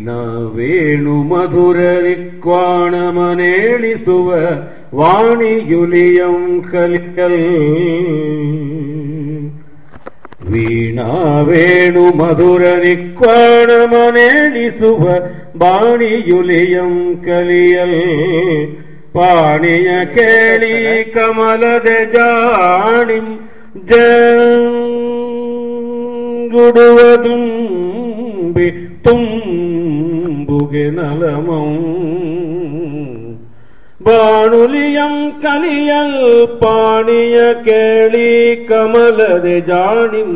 ವೀಣಾ ವೇಣು ಮಧುರ ರಿಕ್ವಾಣ ಮನೇಳಿಸುವ ವಾಣಿಯುಲಿಯಂ ಕಲಿಯಲ್. ವೀಣಾ ವೇಣು ಮಧುರ ನಿಕ್ವಾಣ ಮನೇಳಿಸುವ ಬಾಣಿಯುಲಿಯಂ ಕಲಿಯಲ್. ಪಾಣಿಯ ಕೇಳಿ ಕಮಲದ ಜಾಣಿಂ ಜುಡುವದುಂಬಿ ತುಂಬುಗೆ ನಲಮಂ ಬಾಣುಲಿಯಂ ಕಲಿಯಲ್ ಪಾಣಿಯ ಕೇಳಿ ಕಮಲದೆ ಜಾಣಿಂ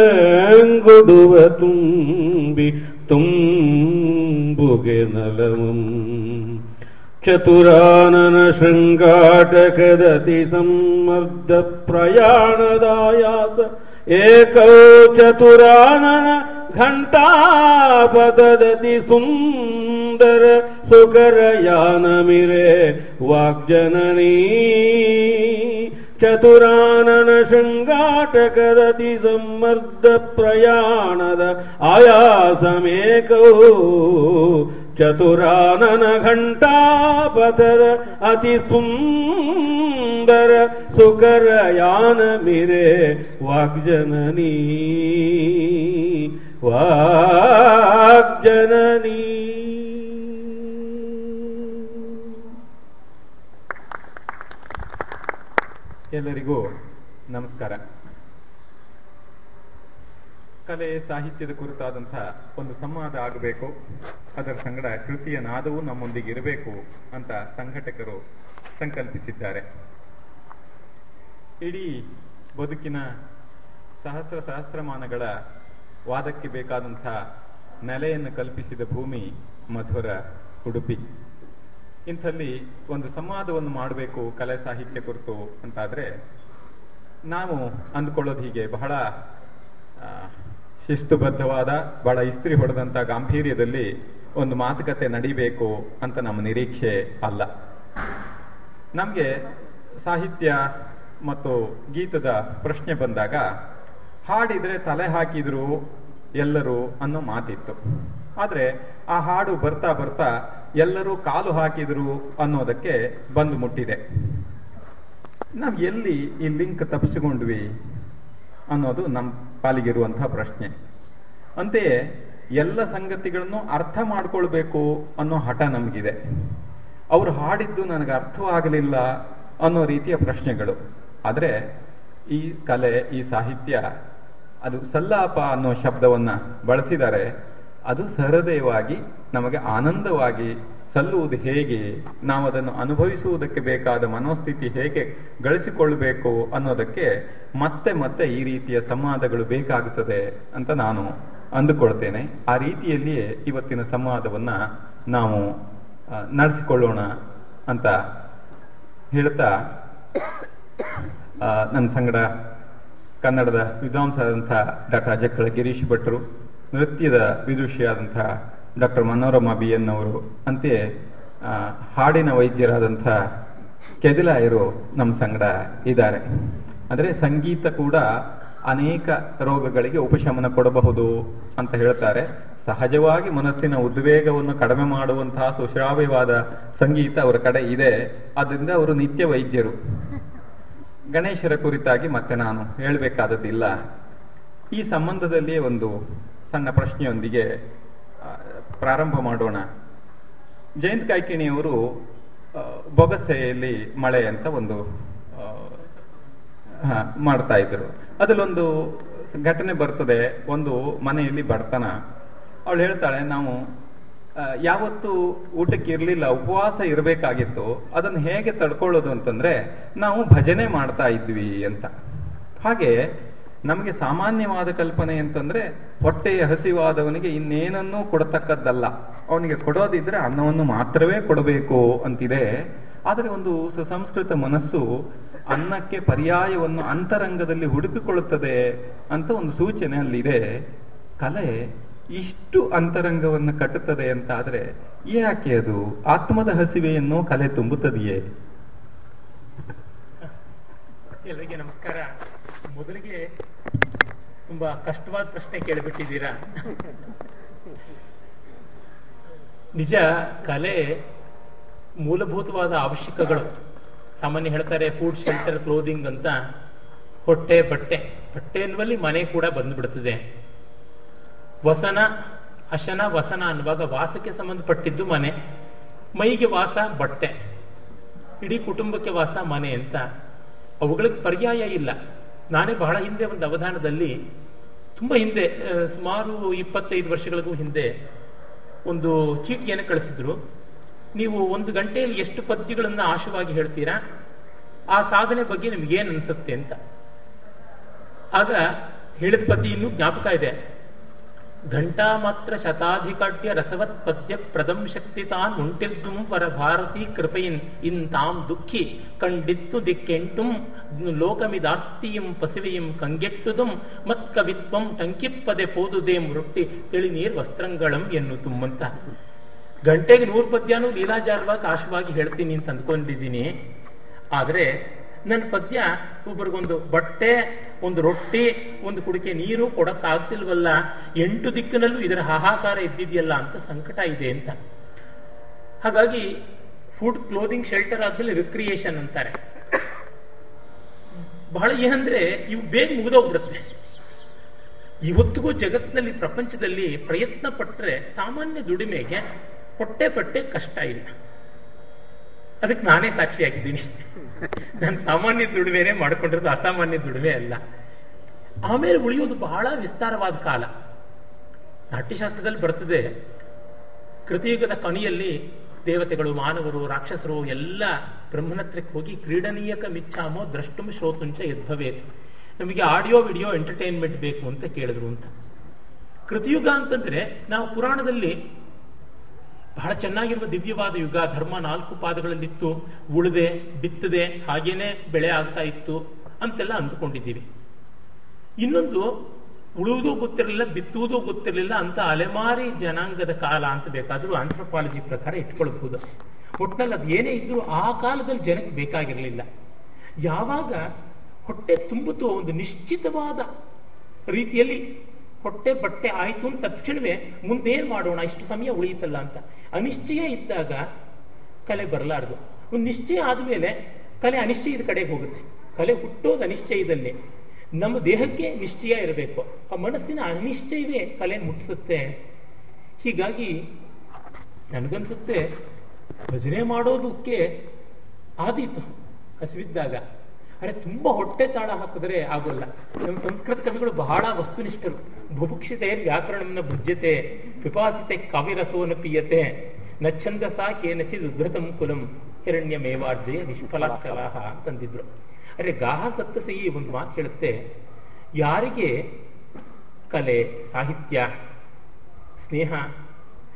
ಜಂಗುಡುವ ತುಂಬಿ ತುಂಬುಗೆ ನಲಮಂ ಚತುರಾನನ ಶೃಂಗಾಟಕದತಿ ಸಮ್ಮರ್ದ ಪ್ರಯಾಣದಾಯಾಸ ಏಕೌ ಚತುರಾನನ ಘಂಟಾಪದತಿ ಸುಂದರ ಸುಕರಯಾನಮಿರೆ ವಾಗ್ಜನನೀ. ಚತುರಾನನ ಶೃಂಗಾಟಕದತಿ ಸಮ್ಮರ್ದ ಪ್ರಯಾಣದ ಆಯಾಸಮೇಕೌ ಚತುರಾನನ ಘಂಟಾಪಥದ ಅತಿ ಸುಂದರ ಸುಕರಯಾನ ಮಿರೆ ವಾಗ್ಜನನೀ. ವಾಗ್ಜನನೀ. ಎಲ್ಲರಿಗೂ ನಮಸ್ಕಾರ. ಕಲೆ ಸಾಹಿತ್ಯದ ಕುರಿತಾದಂತಹ ಒಂದು ಸಂವಾದ ಆಗಬೇಕು, ಅದರ ಸಂಗಡ ಕೃತಿಯ ನಾದವು ನಮ್ಮೊಂದಿಗೆ ಇರಬೇಕು ಅಂತ ಸಂಘಟಕರು ಸಂಕಲ್ಪಿಸಿದ್ದಾರೆ. ಇಡೀ ಬದುಕಿನ ಸಹಸ್ರ ಸಹಸ್ರಮಾನಗಳ ವಾದಕ್ಕೆ ಬೇಕಾದಂಥ ನೆಲೆಯನ್ನು ಕಲ್ಪಿಸಿದ ಭೂಮಿ ಮಧುರ ಉಡುಪಿ. ಇಂಥಲ್ಲಿ ಒಂದು ಸಂವಾದವನ್ನು ಮಾಡಬೇಕು ಕಲೆ ಸಾಹಿತ್ಯ ಕುರಿತು ಅಂತಾದರೆ, ನಾವು ಅಂದ್ಕೊಳ್ಳೋದು ಹೀಗೆ. ಬಹಳ ಶಿಸ್ತುಬದ್ಧವಾದ, ಬಹಳ ಇಸ್ತ್ರಿ ಹೊಡೆದಂಥ ಗಾಂಭೀರ್ಯದಲ್ಲಿ ಒಂದು ಮಾತುಕತೆ ನಡಿಬೇಕು ಅಂತ ನಮ್ಮ ನಿರೀಕ್ಷೆ ಅಲ್ಲ. ನಮಗೆ ಸಾಹಿತ್ಯ ಮತ್ತು ಗೀತದ ಪ್ರಶ್ನೆ ಬಂದಾಗ, ಹಾಡಿದ್ರೆ ತಲೆ ಹಾಕಿದ್ರು ಎಲ್ಲರೂ ಅನ್ನೋ ಮಾತಿತ್ತು. ಆದ್ರೆ ಆ ಹಾಡು ಬರ್ತಾ ಬರ್ತಾ ಎಲ್ಲರೂ ಕಾಲು ಹಾಕಿದ್ರು ಅನ್ನೋದಕ್ಕೆ ಬಂದು ಮುಟ್ಟಿದೆ. ನಾವ್ ಎಲ್ಲಿ ಈ ಲಿಂಕ್ ತಪ್ಪಿಸಿಕೊಂಡ್ವಿ ಅನ್ನೋದು ನಮ್ಮ ಪಾಲಿಗಿರುವಂತಹ ಪ್ರಶ್ನೆ. ಅಂತೆಯೇ ಎಲ್ಲ ಸಂಗತಿಗಳನ್ನು ಅರ್ಥ ಮಾಡ್ಕೊಳ್ಬೇಕು ಅನ್ನೋ ಹಠ ನಮಗಿದೆ. ಅವ್ರು ಹಾಡಿದ್ದು ನನಗೆ ಅರ್ಥವಾಗಲಿಲ್ಲ ಅನ್ನೋ ರೀತಿಯ ಪ್ರಶ್ನೆಗಳು. ಆದ್ರೆ ಈ ಕಲೆ, ಈ ಸಾಹಿತ್ಯ ಅದು ಸಲ್ಲಾಪ ಅನ್ನೋ ಶಬ್ದವನ್ನ ಬಳಸಿದರೆ ಅದು ಸಹೃದಯವಾಗಿ ನಮಗೆ ಆನಂದವಾಗಿ ಸಲ್ಲುವುದು ಹೇಗೆ ನಾವು ಅದನ್ನು ಅನುಭವಿಸುವುದಕ್ಕೆ ಬೇಕಾದ ಮನೋಸ್ಥಿತಿ ಹೇಗೆ ಗಳಿಸಿಕೊಳ್ಳಬೇಕು ಅನ್ನೋದಕ್ಕೆ ಮತ್ತೆ ಮತ್ತೆ ಈ ರೀತಿಯ ಸಂವಾದಗಳು ಬೇಕಾಗುತ್ತದೆ ಅಂತ ನಾನು ಅಂದುಕೊಳ್ತೇನೆ. ಆ ರೀತಿಯಲ್ಲಿಯೇ ಇವತ್ತಿನ ಸಂವಾದವನ್ನ ನಾವು ನಡೆಸಿಕೊಳ್ಳೋಣ ಅಂತ ಹೇಳ್ತಾ ನನ್ನ ಸಂಗಡ ಕನ್ನಡದ ವಿದ್ವಾಂಸರಾದಂಥ ಡಾಕ್ಟರ್ ಅಜಕ್ಕಳ ಗಿರೀಶ್ ಭಟ್ರು, ನೃತ್ಯದ ವಿದುಷಿಯಾದಂಥ ಡಾಕ್ಟರ್ ಮನೋರಮಾ ಬಿ ಎನ್ ಅವರು ಅಂತೆಯೇ ಹಾಡಿನ ವೈದ್ಯರಾದಂತಹ ಕೆದಿಲಾಯರು ನಮ್ಮ ಸಂಗಡ ಇದ್ದಾರೆ. ಅಂದರೆ ಸಂಗೀತ ಕೂಡ ಅನೇಕ ರೋಗಗಳಿಗೆ ಉಪಶಮನ ಕೊಡಬಹುದು ಅಂತ ಹೇಳ್ತಾರೆ. ಸಹಜವಾಗಿ ಮನಸ್ಸಿನ ಉದ್ವೇಗವನ್ನು ಕಡಿಮೆ ಮಾಡುವಂತಹ ಸುಶ್ರಾವ್ಯವಾದ ಸಂಗೀತ ಅವರ ಕಡೆ ಇದೆ. ಆದ್ದರಿಂದ ಅವರು ನಿತ್ಯ ವೈದ್ಯರು. ಗಣೇಶರ ಕುರಿತಾಗಿ ಮತ್ತೆ ನಾನು ಹೇಳಬೇಕಾದದ್ದಿಲ್ಲ. ಈ ಸಂಬಂಧದಲ್ಲಿಯೇ ಒಂದು ಸಣ್ಣ ಪ್ರಶ್ನೆಯೊಂದಿಗೆ ಪ್ರಾರಂಭ ಮಾಡೋಣ. ಜಯಂತ್ ಕಾಯ್ಕಿಣಿಯವರು ಬೊಗಸೆಯಲ್ಲಿ ಮಳೆ ಅಂತ ಒಂದು ಮಾಡ್ತಾ ಇದ್ರು. ಅದಲ್ಲೊಂದು ಘಟನೆ ಬರ್ತದೆ, ಒಂದು ಮನೆಯಲ್ಲಿ ಬಡತನ. ಅವಳು ಹೇಳ್ತಾಳೆ, ನಾವು ಯಾವತ್ತು ಊಟಕ್ಕೆ ಇರಲಿಲ್ಲ, ಉಪವಾಸ ಇರಬೇಕಾಗಿತ್ತು. ಅದನ್ನು ಹೇಗೆ ತಡ್ಕೊಳ್ಳೋದು ಅಂತಂದ್ರೆ, ನಾವು ಭಜನೆ ಮಾಡ್ತಾ ಇದ್ವಿ ಅಂತ. ಹಾಗೆ ನಮಗೆ ಸಾಮಾನ್ಯವಾದ ಕಲ್ಪನೆ ಅಂತಂದ್ರೆ, ಹೊಟ್ಟೆಯ ಹಸಿವಾದವನಿಗೆ ಇನ್ನೇನನ್ನೂ ಕೊಡತಕ್ಕದ್ದಲ್ಲ. ಅವನಿಗೆ ಕೊಡೋದಿದ್ರೆ ಅನ್ನವನ್ನು ಮಾತ್ರವೇ ಕೊಡಬೇಕು ಅಂತಿದೆ. ಆದರೆ ಒಂದು ಸುಸಂಸ್ಕೃತ ಮನಸ್ಸು ಅನ್ನಕ್ಕೆ ಪರ್ಯಾಯವನ್ನು ಅಂತರಂಗದಲ್ಲಿ ಹುಡುಕಿಕೊಳ್ಳುತ್ತದೆ ಅಂತ ಒಂದು ಸೂಚನೆ ಅಲ್ಲಿದೆ ಕಲೆ ಇಷ್ಟು ಅಂತರಂಗವನ್ನು ಕಟ್ಟುತ್ತದೆ ಅಂತ ಆದರೆ ಯಾಕೆ ಅದು? ಆತ್ಮದ ಹಸಿವೆಯನ್ನು ಕಲೆ ತುಂಬುತ್ತದೆಯೇ? ಎಲ್ಲರಿಗೆ ನಮಸ್ಕಾರ. ಮೊದಲಿಗೆ ತುಂಬಾ ಕಷ್ಟವಾದ ಪ್ರಶ್ನೆ ಕೇಳಿಬಿಟ್ಟಿದ್ದೀರಾ? ನಿಜ, ಕಲೆ ಮೂಲಭೂತವಾದ ಅವಶ್ಯಕಗಳು. ಸಾಮಾನ್ಯ ಹೇಳ್ತಾರೆ ಫುಡ್ ಶೆಲ್ಟರ್ ಕ್ಲೋದಿಂಗ್ ಅಂತ ಹೊಟ್ಟೆ, ಬಟ್ಟೆ. ಬಟ್ಟೆ ಎನ್ನುವಲ್ಲಿ ಮನೆ ಕೂಡ ಬಂದ್ಬಿಡ್ತದೆ. ವಸನ ಅಶನ ವಸನ ಅನ್ನುವಾಗ ವಾಸಕ್ಕೆ ಸಂಬಂಧಪಟ್ಟಿದ್ದು ಮನೆ. ಮೈಗೆ ವಾಸ ಬಟ್ಟೆ. ಇಡೀ ಕುಟುಂಬಕ್ಕೆ ವಾಸ ಮನೆ ಅಂತ. ಅವುಗಳಿಗೆ ಪರ್ಯಾಯ ಇಲ್ಲ. ನಾನೇ ಬಹಳ ಹಿಂದೆ ಒಂದು ಅವಧಾನದಲ್ಲಿ, ತುಂಬ ಹಿಂದೆ ಸುಮಾರು ಇಪ್ಪತ್ತೈದು ವರ್ಷಗಳಿಗೂ ಹಿಂದೆ ಒಂದು ಚೀಟಿಯನ್ನು ಕಳಿಸಿದ್ರು. ನೀವು ಒಂದು ಗಂಟೆಯಲ್ಲಿ ಎಷ್ಟು ಪದ್ಯಗಳನ್ನು ಆಶವಾಗಿ ಹೇಳ್ತೀರಾ? ಆ ಸಾಧನೆ ಬಗ್ಗೆ ನಿಮ್ಗೆ ಏನು ಅನ್ಸುತ್ತೆ ಅಂತ. ಆಗ ಹೇಳಿದ ಪದ್ಯ ಇನ್ನೂ ಜ್ಞಾಪಕ ಇದೆ. ಘಂಟಾ ಮಾತ್ರ ಶತಾಧಿಕಾಟ್ಯ ರಸವತ್ ಪದ್ಯ ಪ್ರದಂ ಶಕ್ತಿ ತಾನ್ ಪರಭಾರತಿ ವರ ಭಾರತಿ ಕೃಪೆಯಿನ್ ಇನ್ ತಾಂ ದುಃಖಿ ಕಂಡಿತ್ತು ದಿಕ್ಕೆಂಟುಂ ಲೋಕಮಿದಾರ್ತಿಯಂ ಪಸಿವೆಯಂ ಕಂಗೆಟ್ಟುದುಂ ಮತ್ ಕವಿತ್ವಂ ಟಂಕಿಪ್ಪದೆ ಪೋದುದೇಂ ರೊಟ್ಟಿ ತಿಳಿ ನೀರ್ ವಸ್ತ್ರಂಗಳಂ ಎನ್ನು ತುಂಬಂತ ಗಂಟೆಗೆ ನೂರ್ ಪದ್ಯನೂ ಲೀಲಾಜಾರವಾಗಿ ಆಶವಾಗಿ ಹೇಳ್ತೀನಿ ಅಂತ ಅಂದ್ಕೊಂಡಿದ್ದೀನಿ. ಆದ್ರೆ ನನ್ನ ಪದ್ಯ ಒಬ್ಬರಿಗೊಂದು ಬಟ್ಟೆ ಒಂದು ರೊಟ್ಟಿ, ಒಂದು ಕುಡಿಕೆ ನೀರು ಕೊಡಕ್ಕಾಗ್ತಿಲ್ವಲ್ಲ? ಎಂಟು ದಿಕ್ಕಿನಲ್ಲೂ ಇದರ ಹಾಹಾಕಾರ ಇದ್ದಿದೆಯಲ್ಲ ಅಂತ ಸಂಕಟ ಇದೆ ಅಂತ. ಹಾಗಾಗಿ ಫುಡ್ ಕ್ಲೋದಿಂಗ್ ಶೆಲ್ಟರ್ ಆದ್ಮೇಲೆ ರಿಕ್ರಿಯೇಷನ್ ಅಂತಾರೆ. ಬಹಳ ಏನಂದ್ರೆ, ಇವು ಬೇಗ ಮುಗಿದೋಗ್ಬಿಡುತ್ತೆ. ಇವತ್ತಿಗೂ ಜಗತ್ತಿನಲ್ಲಿ, ಪ್ರಪಂಚದಲ್ಲಿ ಪ್ರಯತ್ನ ಪಟ್ಟರೆ ಸಾಮಾನ್ಯ ದುಡಿಮೆಗೆ ಹೊಟ್ಟೆ ಪಟ್ಟೆ ಕಷ್ಟ ಇಲ್ಲ. ಅದಕ್ಕೆ ನಾನೇ ಸಾಕ್ಷಿಯಾಗಿದ್ದೀನಿ. ನಾನು ಸಾಮಾನ್ಯ ದುಡಿಮೆನೆ ಮಾಡ್ಕೊಂಡಿರೋದು ಅಸಾಮಾನ್ಯ ದುಡಿಮೆ ಅಲ್ಲ. ಆಮೇಲೆ ಉಳಿಯೋದು ಬಹಳ ವಿಸ್ತಾರವಾದ ಕಾಲ. ನಾಟ್ಯಶಾಸ್ತ್ರದಲ್ಲಿ ಬರ್ತದೆ, ಕೃತಿಯುಗದ ಕೊನೆಯಲ್ಲಿ ದೇವತೆಗಳು, ಮಾನವರು, ರಾಕ್ಷಸರು ಎಲ್ಲ ಬ್ರಹ್ಮನತ್ರಕ್ಕೆ ಹೋಗಿ ಕ್ರೀಡನೀಯಕ ಮಿಚ್ಛಾಮೋ ದ್ರಷ್ಟುಂ ಶ್ರೋತುಂಚ ಯದ್ಭವೇತ್. ನಮಗೆ ಆಡಿಯೋ, ವಿಡಿಯೋ, ಎಂಟರ್ಟೈನ್ಮೆಂಟ್ ಬೇಕು ಅಂತ ಕೇಳಿದ್ರು ಅಂತ. ಕೃತಿಯುಗ ಅಂತಂದ್ರೆ ನಾವು ಪುರಾಣದಲ್ಲಿ ಬಹಳ ಚೆನ್ನಾಗಿರುವ ದಿವ್ಯವಾದ ಯುಗ, ಧರ್ಮ ನಾಲ್ಕು ಪಾದಗಳಲ್ಲಿತ್ತು. ಉಳಿದೆ, ಬಿತ್ತದೆ, ಹಾಗೇನೆ ಬೆಳೆ ಆಗ್ತಾ ಇತ್ತು ಅಂತೆಲ್ಲ ಅಂದುಕೊಂಡಿದ್ದೀವಿ. ಇನ್ನೊಂದು, ಉಳುವುದೂ ಗೊತ್ತಿರಲಿಲ್ಲ, ಬಿತ್ತುವುದೂ ಗೊತ್ತಿರಲಿಲ್ಲ ಅಂತ ಅಲೆಮಾರಿ ಜನಾಂಗದ ಕಾಲ ಅಂತ ಬೇಕಾದರೂ ಆಂಥ್ರೋಪಾಲಜಿ ಪ್ರಕಾರ ಇಟ್ಕೊಳ್ಬಹುದು ಒಟ್ನಲ್ಲಿ ಅದು ಏನೇ ಇದ್ರೂ ಆ ಕಾಲದಲ್ಲಿ ಜನಕ್ಕೆ ಬೇಕಾಗಿರಲಿಲ್ಲ. ಯಾವಾಗ ಹೊಟ್ಟೆ ತುಂಬುತ್ತೋ ಒಂದು ನಿಶ್ಚಿತವಾದ ರೀತಿಯಲ್ಲಿ ಹೊಟ್ಟೆ ಬಟ್ಟೆ ಆಯ್ತು ಅಂತ ತಕ್ಷಣವೇ ಮುಂದೇನ್ ಮಾಡೋಣ, ಇಷ್ಟು ಸಮಯ ಉಳಿಯುತ್ತಲ್ಲ ಅಂತ. ಅನಿಶ್ಚಯ ಇದ್ದಾಗ ಕಲೆ ಬರಲಾರದು. ಒಂದು ನಿಶ್ಚಯ ಆದ್ಮೇಲೆ ಕಲೆ ಅನಿಶ್ಚಯದ ಕಡೆಗೆ ಹೋಗುತ್ತೆ. ಕಲೆ ಹುಟ್ಟೋದು ಅನಿಶ್ಚಯದಲ್ಲಿ ನಮ್ಮ ದೇಹಕ್ಕೆ ನಿಶ್ಚಯ ಇರಬೇಕು. ಆ ಮನಸ್ಸಿನ ಅನಿಶ್ಚಯವೇ ಕಲೆ ಮುಟ್ಟಿಸುತ್ತೆ. ಹೀಗಾಗಿ ನನಗನ್ಸುತ್ತೆ, ಭಜನೆ ಮಾಡೋದಕ್ಕೆ ಆದೀತು ಹಸಿವಿದ್ದಾಗ. ಅರೆ, ತುಂಬಾ ಹೊಟ್ಟೆ ತಾಳ ಹಾಕಿದ್ರೆ ಆಗೋಲ್ಲ. ನಮ್ಮ ಸಂಸ್ಕೃತ ಕವಿಗಳು ಬಹಳ ವಸ್ತುನಿಷ್ಠರು. ಬುಭುಕ್ಷಿತೆ ವ್ಯಾಕರಣಂನ ಭುಜ್ಯತೆ, ಪಿಪಾಸಿತೆ ಕಾವಿರಸೋನ ಪೀಯತೆ ನಚ್ಛಂದಸ ಕೇನಚಿದ್ ಉದ್ಧತಂ ಕುಲಂ ಹಿರಣ್ಯಮೇವಾರ್ಜಯ ನಿಷ್ಫಲ ಕಲಾಹ ಅಂತಂದಿದ್ರು. ಅರೆ, ಗಾಹ ಸಪ್ತಸಿ ಒಂದು ಮಾತು ಹೇಳುತ್ತೆ. ಯಾರಿಗೆ ಕಲೆ, ಸಾಹಿತ್ಯ, ಸ್ನೇಹ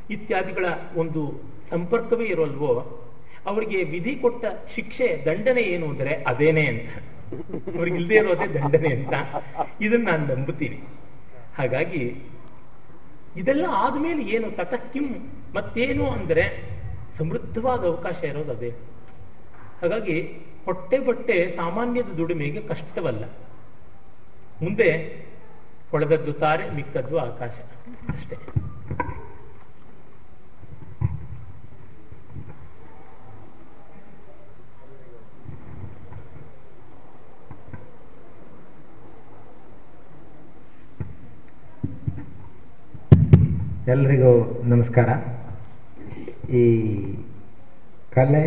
ಇತ್ಯಾದಿಗಳ ಒಂದು ಸಂಪರ್ಕವೇ ಇರೋಲ್ವೋ ಅವರಿಗೆ ವಿಧಿ ಕೊಟ್ಟ ಶಿಕ್ಷೆ ದಂಡನೆ ಏನು ಅಂದ್ರೆ ಅದೇನೆ ಅಂತ. ಅವ್ರಿಗೆ ಇಲ್ಲದೆ ಇರೋದೇ ದಂಡನೆ ಅಂತ. ಇದನ್ನ ನಾನು ನಂಬುತ್ತೀನಿ. ಹಾಗಾಗಿ ಇದೆಲ್ಲ ಆದ್ಮೇಲೆ ಏನು ತತಕ್ಕಿಂ ಮತ್ತೇನು ಅಂದ್ರೆ ಸಮೃದ್ಧವಾದ ಅವಕಾಶ ಇರೋದು ಅದೇ. ಹಾಗಾಗಿ ಹೊಟ್ಟೆ ಬಟ್ಟೆ ಸಾಮಾನ್ಯದ ದುಡಿಮೆಗೆ ಕಷ್ಟವಲ್ಲ. ಮುಂದೆ ಹೊಳೆದದ್ದು ತಾರೆ, ಮಿಕ್ಕದ್ದು ಆಕಾಶ. ಅಷ್ಟೇ. ಎಲ್ರಿಗೂ ನಮಸ್ಕಾರ. ಈ ಕಲೆ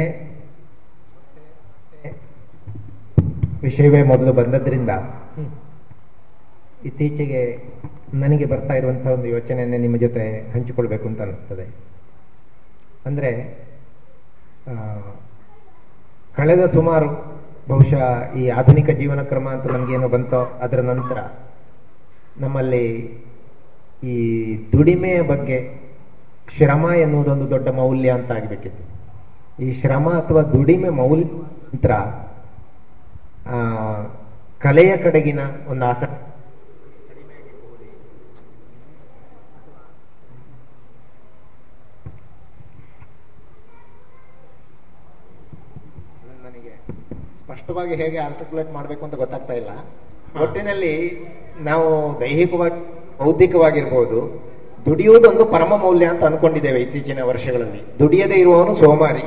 ವಿಷಯವೇ ಮೊದಲು ಬಂದದ್ರಿಂದ ಇತ್ತೀಚೆಗೆ ನನಗೆ ಬರ್ತಾ ಇರುವಂತಹ ಒಂದು ಯೋಚನೆಯನ್ನೇ ನಿಮ್ಮ ಜೊತೆ ಹಂಚಿಕೊಳ್ಬೇಕು ಅಂತ ಅನಿಸ್ತದೆ. ಅಂದ್ರೆ ಕಳೆದ ಸುಮಾರು ಬಹುಶಃ ಈ ಆಧುನಿಕ ಜೀವನ ಕ್ರಮ ಅಂತ ನಮಗೇನೋ ಬಂತೋ ಅದರ ನಂತರ ನಮ್ಮಲ್ಲಿ ಈ ದುಡಿಮೆಯ ಬಗ್ಗೆ ಶ್ರಮ ಎನ್ನುವುದೊಂದು ದೊಡ್ಡ ಮೌಲ್ಯ ಅಂತ ಆಗಬೇಕಿತ್ತು ಈ ಶ್ರಮ ಅಥವಾ ದುಡಿಮೆ ಮೌಲ್ಯ ನಂತರ ಕಲೆಯ ಕಡೆಗಿನ ಒಂದು ಆಸಕ್ತಿ ನನಗೆ ಸ್ಪಷ್ಟವಾಗಿ ಹೇಗೆ ಆರ್ಟಿಕ್ಯುಲೇಟ್ ಮಾಡಬೇಕು ಅಂತ ಗೊತ್ತಾಗ್ತಾ ಇಲ್ಲ. ಒಟ್ಟಿನಲ್ಲಿ ನಾವು ದೈಹಿಕವಾಗಿ ಬೌದ್ಧಿಕವಾಗಿರ್ಬೋದು, ದುಡಿಯುವುದೊಂದು ಪರಮ ಮೌಲ್ಯ ಅಂತ ಅನ್ಕೊಂಡಿದ್ದೇವೆ ಇತ್ತೀಚಿನ ವರ್ಷಗಳಲ್ಲಿ ದುಡಿಯದೇ ಇರುವವನು ಸೋಮಾರಿ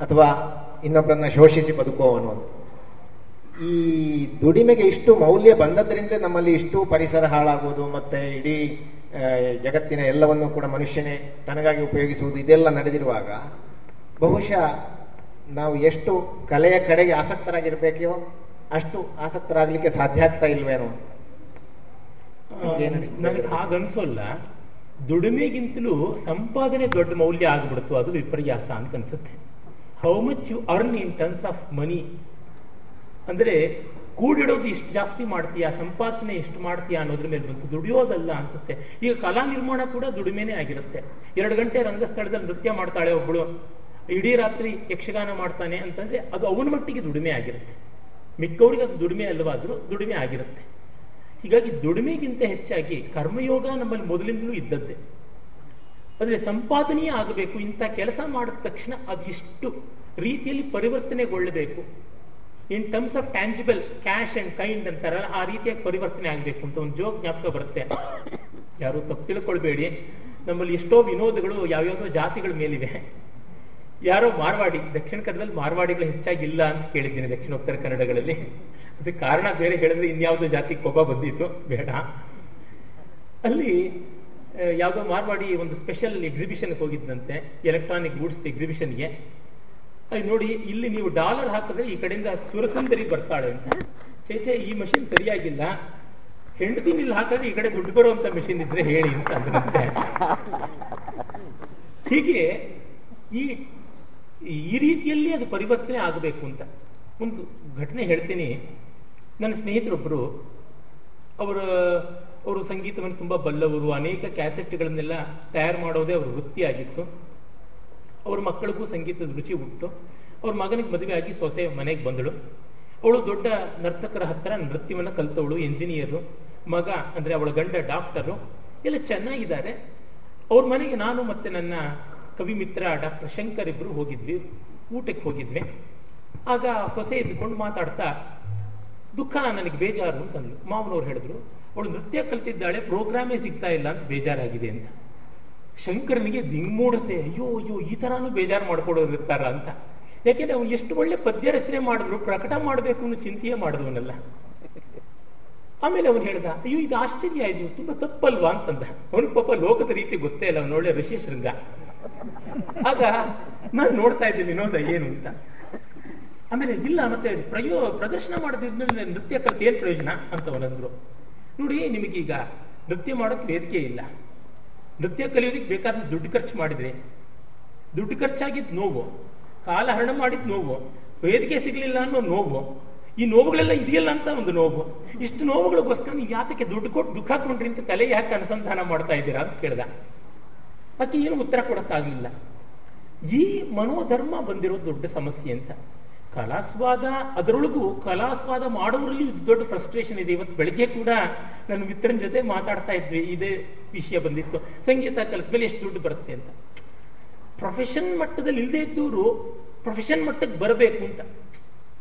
ಅಥವಾ ಇನ್ನೊಬ್ಬರನ್ನ ಶೋಷಿಸಿ ಬದುಕುವವನು ಈ ದುಡಿಮೆಗೆ ಇಷ್ಟು ಮೌಲ್ಯ ಬಂದದ್ರಿಂದ ನಮ್ಮಲ್ಲಿ ಇಷ್ಟು ಪರಿಸರ ಹಾಳಾಗುವುದು ಮತ್ತೆ ಇಡೀ ಜಗತ್ತಿನ ಎಲ್ಲವನ್ನು ಕೂಡ ಮನುಷ್ಯನೇ ತನಗಾಗಿ ಉಪಯೋಗಿಸುವುದು ಇದೆಲ್ಲ ನಡೆದಿರುವಾಗ ಬಹುಶಃ ನಾವು ಎಷ್ಟು ಕಲೆಯ ಕಡೆಗೆ ಆಸಕ್ತರಾಗಿರ್ಬೇಕೋ ಅಷ್ಟು ಆಸಕ್ತರಾಗಲಿಕ್ಕೆ ಸಾಧ್ಯ ಆಗ್ತಾ ಇಲ್ವೇನೋ? ನನಗೆ ಹಾಗನ್ಸೋಲ್ಲ ದುಡಿಮೆಗಿಂತಲೂ ಸಂಪಾದನೆ ದೊಡ್ಡ ಮೌಲ್ಯ ಆಗ್ಬಿಡ್ತು, ಅದು ವಿಪರ್ಯಾಸ ಅಂತ ಅನ್ಸುತ್ತೆ. How much you earn in terms of money ಅಂದ್ರೆ ಕೂಡಿಡೋದು ಇಷ್ಟು ಜಾಸ್ತಿ ಮಾಡ್ತೀಯಾ, ಸಂಪಾದನೆ ಎಷ್ಟು ಮಾಡ್ತೀಯಾ ಅನ್ನೋದ್ರ ಮೇಲೆ ಬಂತು. ದುಡಿಯೋದಲ್ಲ ಅನ್ಸುತ್ತೆ. ಈಗ ಕಲಾ ನಿರ್ಮಾಣ ಕೂಡ ದುಡಿಮೆನೇ ಆಗಿರುತ್ತೆ. ಎರಡು ಗಂಟೆ ರಂಗಸ್ಥಳದಲ್ಲಿ ನೃತ್ಯ ಮಾಡ್ತಾಳೆ ಒಬ್ಬಳು ಇಡೀ ರಾತ್ರಿ ಯಕ್ಷಗಾನ ಮಾಡ್ತಾನೆ ಅಂತಂದ್ರೆ ಅದು ಅವನ ಮಟ್ಟಿಗೆ ದುಡಿಮೆ ಆಗಿರುತ್ತೆ. ಮಿಕ್ಕವ್ರಿಗೆ ದುಡಿಮೆ ಅಲ್ಲವಾದ್ರೂ ದುಡಿಮೆ ಆಗಿರುತ್ತೆ. ಹೀಗಾಗಿ ದುಡಿಮೆಗಿಂತ ಹೆಚ್ಚಾಗಿ ಕರ್ಮಯೋಗ ನಮ್ಮಲ್ಲಿ ಮೊದಲಿಂದಲೂ ಇದ್ದದ್ದೇ. ಅಂದ್ರೆ ಸಂಪಾದನೆಯೇ ಆಗಬೇಕು, ಇಂಥ ಕೆಲಸ ಮಾಡಿದ ತಕ್ಷಣ ಅದು ಇಷ್ಟು ರೀತಿಯಲ್ಲಿ ಪರಿವರ್ತನೆಗೊಳ್ಳಬೇಕು. In terms of tangible cash and kind ಅಂತಾರಲ್ಲ, ಆ ರೀತಿಯಾಗಿ ಪರಿವರ್ತನೆ ಆಗಬೇಕು ಅಂತ ಒಂದು ಜೋಕ್ ಜ್ಞಾಪಕ ಬರುತ್ತೆ. ಯಾರು ತಪ್ಪು ತಿಳ್ಕೊಳ್ಬೇಡಿ. ನಮ್ಮಲ್ಲಿ ಎಷ್ಟೋ ವಿನೋದಗಳು ಯಾವ್ಯಾವ ಜಾತಿಗಳ ಮೇಲಿವೆ. ಯಾರೋ ಮಾರ್ವಾಡಿ, ದಕ್ಷಿಣ ಕನ್ನಡದಲ್ಲಿ ಮಾರ್ವಾಡಿಗಳು ಹೆಚ್ಚಾಗಿಲ್ಲ ಅಂತ ಕೇಳಿದ್ದೀನಿ ದಕ್ಷಿಣ ಉತ್ತರ ಕನ್ನಡಗಳಲ್ಲಿ. ಅದಕ್ಕೆ ಕಾರಣ ಬೇರೆ ಹೇಳಿದ್ರೆ ಇನ್ಯಾವುದೋ ಜಾತಿ ಕೋಪ ಬಂದಿತ್ತು, ಬೇಡ. ಅಲ್ಲಿ ಯಾವುದೋ ಮಾರ್ವಾಡಿ ಒಂದು ಸ್ಪೆಷಲ್ ಎಕ್ಸಿಬಿಷನ್ಗೆ ಹೋಗಿದ್ದಂತೆ ಎಲೆಕ್ಟ್ರಾನಿಕ್ ಗೂಡ್ಸ್ ಎಕ್ಸಿಬಿಷನ್ಗೆ ಅಲ್ಲಿ ನೋಡಿ, ಇಲ್ಲಿ ನೀವು ಡಾಲರ್ ಹಾಕಿದ್ರೆ ಈ ಕಡೆಯಿಂದ ಸುರಸುಂದರಿ ಬರ್ತಾಳೆ ಅಂತ. ಚೇಚೆ ಈ ಮಷಿನ್ ಸರಿಯಾಗಿಲ್ಲ. ಹೆಂಡತಿ ಹಾಕಿದ್ರೆ ಈ ಕಡೆ ದುಡ್ಡು ಬರುವಂತ ಮೆಷಿನ್ ಇದ್ರೆ ಹೇಳಿ ಅಂತ ಹೀಗೆ ಈ ಈ ರೀತಿಯಲ್ಲಿ ಅದು ಪರಿವರ್ತನೆ ಆಗಬೇಕು ಅಂತ. ಒಂದು ಘಟನೆ ಹೇಳ್ತೀನಿ. ನನ್ನ ಸ್ನೇಹಿತರೊಬ್ಬರು ಅವರ, ಅವರು ಸಂಗೀತವನ್ನು ತುಂಬಾ ಬಲ್ಲವರು. ಅನೇಕ ಕ್ಯಾಸೆಟ್ಗಳನ್ನೆಲ್ಲ ತಯಾರು ಮಾಡೋದೇ ಅವರ ವೃತ್ತಿಯಾಗಿತ್ತು ಅವ್ರ ಮಕ್ಕಳಿಗೂ ಸಂಗೀತದ ರುಚಿ ಹುಟ್ಟು. ಅವ್ರ ಮಗನಿಗೆ ಮದುವೆ ಆಗಿ ಸೊಸೆ ಮನೆಗೆ ಬಂದಳು. ಅವಳು ದೊಡ್ಡ ನರ್ತಕರ ಹತ್ರ ನೃತ್ಯವನ್ನು ಕಲ್ತವಳು, ಎಂಜಿನಿಯರು. ಮಗ ಅಂದ್ರೆ ಅವಳ ಗಂಡ ಡಾಕ್ಟರು. ಎಲ್ಲ ಚೆನ್ನಾಗಿದ್ದಾರೆ. ಅವ್ರ ಮನೆಗೆ ನಾನು ಮತ್ತೆ ನನ್ನ ಕವಿ ಮಿತ್ರ ಡಾಕ್ಟರ್ ಶಂಕರ್ ಇಬ್ರು ಹೋಗಿದ್ವಿ, ಊಟಕ್ಕೆ ಹೋಗಿದ್ವಿ. ಆಗ ಸೊಸೆ ಇದ್ಕೊಂಡು ಮಾತಾಡ್ತಾ, ದುಃಖ ನನಗೆ ಬೇಜಾರು ಅಂತಂದ್ಲು ಮಾವನವ್ರು ಹೇಳಿದ್ರು, ಅವಳು ನೃತ್ಯ ಕಲ್ತಿದ್ದಾಳೆ, ಪ್ರೋಗ್ರಾಮೇ ಸಿಗ್ತಾ ಇಲ್ಲ ಅಂತ ಬೇಜಾರಾಗಿದೆ ಅಂತ. ಶಂಕರನಿಗೆ ದಿಂಗ್ಮೂಡುತ್ತೆ ಅಯ್ಯೋ ಅಯ್ಯೋ, ಈ ತರಾನು ಬೇಜಾರು ಮಾಡ್ಕೊಡೋರು ಇರ್ತಾರ ಅಂತ. ಯಾಕೆಂದ್ರೆ ಅವ್ನು ಎಷ್ಟು ಒಳ್ಳೆ ಪದ್ಯ ರಚನೆ ಮಾಡಿದ್ರು, ಪ್ರಕಟ ಮಾಡಬೇಕು ಅನ್ನೋ ಚಿಂತೆಯೇ ಮಾಡಿದವನಲ್ಲ. ಆಮೇಲೆ ಅವನು ಹೇಳ್ದ, ಅಯ್ಯೋ, ಇದು ಆಶ್ಚರ್ಯ, ಇದು ತುಂಬಾ ತಪ್ಪಲ್ವಾ ಅಂತಂದ. ಅವನಿಗೆ ಪಾಪ ಲೋಕದ ರೀತಿ ಗೊತ್ತೇ ಇಲ್ಲ ಅವನೊಳ್ಳೆ ಋಷಿ ಶೃಂಗ. ಆಗ ನಾನು ನೋಡ್ತಾ ಇದ್ದೀನಿ ವಿನೋದ ಏನು ಅಂತ. ಆಮೇಲೆ ಇಲ್ಲ ಮತ್ತೆ ಪ್ರಯೋ, ಪ್ರದರ್ಶನ ಮಾಡೋದ್ರಿಂದ ನೃತ್ಯ ಕಲಿತು ಏನ್ ಪ್ರಯೋಜನ ಅಂತ ಅವನಂದ್ರು. ನೋಡಿ, ನಿಮಗೀಗ ನೃತ್ಯ ಮಾಡೋಕ್ಕೆ ವೇದಿಕೆ ಇಲ್ಲ. ನೃತ್ಯ ಕಲಿಯೋದಕ್ಕೆ ಬೇಕಾದ ದುಡ್ಡು ಖರ್ಚು ಮಾಡಿದ್ರೆ, ದುಡ್ಡು ಖರ್ಚಾಗಿದ್ದು ನೋವು ಕಾಲಹರಣ ಮಾಡಿದ್ ನೋವು, ವೇದಿಕೆ ಸಿಗ್ಲಿಲ್ಲ ಅನ್ನೋ ನೋವು, ಈ ನೋವುಗಳೆಲ್ಲ ಇದೆಯಲ್ಲ ಅಂತ ಒಂದು ನೋವು, ಇಷ್ಟು ನೋವುಗಳಿಗೋಸ್ಕರ ನೀವು ಯಾತಕ್ಕೆ ದುಡ್ಡು ಕೊಟ್ಟು ದುಃಖ ಕೊಂಡ್ರಿ ಅಂತ ಕಲೆ ಯಾಕೆ ಅನುಸಂಧಾನ ಮಾಡ್ತಾ ಇದ್ದೀರಾ ಅಂತ ಕೇಳ್ದ. ಆಕೆ ಏನು ಉತ್ತರ ಕೊಡೋಕ್ಕಾಗಲಿಲ್ಲ. ಈ ಮನೋಧರ್ಮ ಬಂದಿರೋ ದೊಡ್ಡ ಸಮಸ್ಯೆ ಅಂತ. ಕಲಾಸ್ವಾದ, ಅದರೊಳಗೂ ಕಲಾಸ್ವಾದ ಮಾಡೋರಲ್ಲಿ ದೊಡ್ಡ ಫ್ರಸ್ಟ್ರೇಷನ್ ಇದೆ. ಇವತ್ತು ಬೆಳಗ್ಗೆ ಕೂಡ ನನ್ನ ಮಿತ್ರನ ಜೊತೆ ಮಾತಾಡ್ತಾ ಇದ್ವಿ ಇದೇ ವಿಷಯ ಬಂದಿತ್ತು. ಸಂಗೀತ ಕಲಿತ ಮೇಲೆ ಎಷ್ಟು ದುಡ್ಡು ಬರುತ್ತೆ ಅಂತ. ಪ್ರೊಫೆಷನ್ ಮಟ್ಟದಲ್ಲಿ ಇಲ್ಲದೆ ಇದ್ದವರು ಪ್ರೊಫೆಷನ್ ಮಟ್ಟಕ್ಕೆ ಬರಬೇಕು ಅಂತ.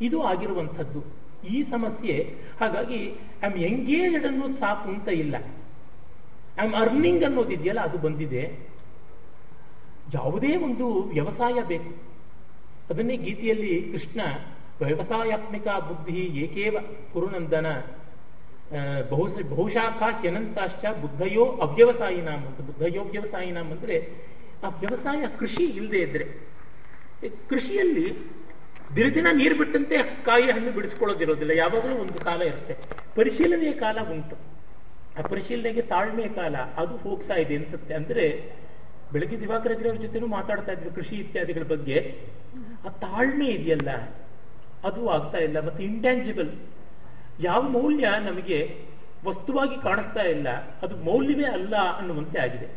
ಇದು ಆಗಿರುವಂಥದ್ದು. ಈ ಸಮಸ್ಯೆ, ಹಾಗಾಗಿ ಐ ಆಮ್ ಎಂಗೇಜ್ಡ್ ಅನ್ನೋದು ಸಾಕು ಅಂತ ಇಲ್ಲ. ಐ ಆಮ್ ಅರ್ನಿಂಗ್ ಅನ್ನೋದಿದೆಯಲ್ಲ, ಅದು ಬಂದಿದೆ. ಯಾವುದೇ ಒಂದು ವ್ಯವಸಾಯ ಬೇಕು. ಅದನ್ನೇ ಗೀತೆಯಲ್ಲಿ ಕೃಷ್ಣ ವ್ಯವಸಾಯಾತ್ಮಿಕ ಬುದ್ಧಿ ಏಕೇವ ಕುರುನಂದನ ಬಹುಶ ಬಹು ಬಹುಶಾಖಾ ಹ್ಯನಂತಾಶ್ಚ ಬುದ್ಧಯೋ ಅವ್ಯವಸಾಯಿನಾಮ್ ಅಂತ. ಬುದ್ಧಯೋ ವ್ಯವಸಾಯಿನಾಮ್ ಅಂದ್ರೆ ಆ ವ್ಯವಸಾಯ ಕೃಷಿ ಇಲ್ಲದೆ ಇದ್ರೆ. ಕೃಷಿಯಲ್ಲಿ ದಿನ ನೀರು ಬಿಟ್ಟಂತೆ ಕಾಯಿ ಹಣ್ಣು ಬಿಡಿಸ್ಕೊಳ್ಳೋದಿರೋದಿಲ್ಲ. ಯಾವಾಗಲೂ ಒಂದು ಕಾಲ ಇರುತ್ತೆ. ಪರಿಶೀಲನೆಯ ಕಾಲ ಉಂಟು. ಆ ಪರಿಶೀಲನೆಗೆ ತಾಳ್ಮೆಯ ಕಾಲ ಅದು ಹೋಗ್ತಾ ಇದೆ ಅನ್ಸುತ್ತೆ. ಅಂದ್ರೆ ಬೆಳಗ್ಗೆ ದಿವಾಕರ ಅವ್ರ ಜೊತೆನೂ ಮಾತಾಡ್ತಾ ಇದ್ರು, ಕೃಷಿ ಇತ್ಯಾದಿಗಳ ಬಗ್ಗೆ. ಆ ತಾಳ್ಮೆ ಇದೆಯಲ್ಲ? ಅದು ಆಗ್ತಾ ಇಲ್ಲ, ಮತ್ತೆ ಇಂಟ್ಯಾಂಜಿಬಲ್ ಯಾವ ಮೌಲ್ಯ ನಮಗೆ ವಸ್ತುವಾಗಿ ಕಾಣಿಸ್ತಾ ಇಲ್ಲ, ಅದು ಮೌಲ್ಯವೇ ಅಲ್ಲ ಅನ್ನುವಂತೆ ಆಗಿದೆ.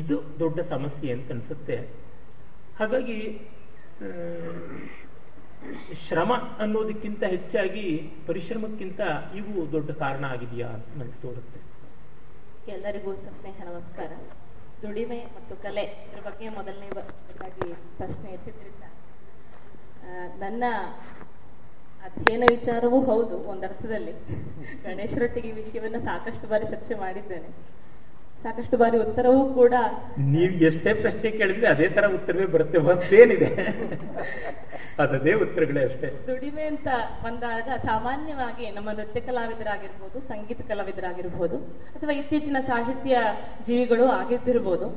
ಇದು ದೊಡ್ಡ ಸಮಸ್ಯೆ ಅಂತ ಅನ್ಸುತ್ತೆ. ಹಾಗಾಗಿ ಶ್ರಮ ಅನ್ನೋದಕ್ಕಿಂತ ಹೆಚ್ಚಾಗಿ ಪರಿಶ್ರಮಕ್ಕಿಂತ ಇವು ದೊಡ್ಡ ಕಾರಣ ಆಗಿದೆಯಾ ಅಂತ ನನಗೆ ತೋರುತ್ತೆ. ಎಲ್ಲರಿಗೂ ಸಸ್ನೇಹ ನಮಸ್ಕಾರ. ದುಡಿಮೆ ಮತ್ತು ಕಲೆ ಇದ್ರ ಬಗ್ಗೆ ಮೊದಲನೇದಾಗಿ ಪ್ರಶ್ನೆ ಎತ್ತಿದ್ರಿಂದ. ನನ್ನ ಅಧ್ಯಯನ ವಿಚಾರವೂ ಹೌದು ಒಂದರ್ಥದಲ್ಲಿ. ಗಣೇಶರೊಟ್ಟಿಗೆ ವಿಷಯವನ್ನ ಸಾಕಷ್ಟು ಬಾರಿ ಚರ್ಚೆ ಮಾಡಿದ್ದೇನೆ. ಸಾಕಷ್ಟು ಬಾರಿ ಉತ್ತರವೂ ಕೂಡ ನೀವು ಎಷ್ಟೇ ಪ್ರಶ್ನೆ ಕೇಳಿದ್ರೆ ಅದೇ ತರ ಉತ್ತರವೇ ಬರುತ್ತೆ ಹೊಸದೇನಿದೆ. ಅದೇ ಉತ್ತರಗಳೇ ಅಷ್ಟೇ. ದುಡಿಮೆ ಅಂತ ಬಂದಾಗ ಸಾಮಾನ್ಯವಾಗಿ ನಮ್ಮ ನೃತ್ಯ ಕಲಾವಿದರಾಗಿರ್ಬೋದು ಸಂಗೀತ ಕಲಾವಿದರಾಗಿರ್ಬೋದು ಅಥವಾ ಇತ್ತೀಚಿನ ಸಾಹಿತ್ಯ ಜೀವಿಗಳು ಆಗಿದ್ದಿರ್ಬೋದು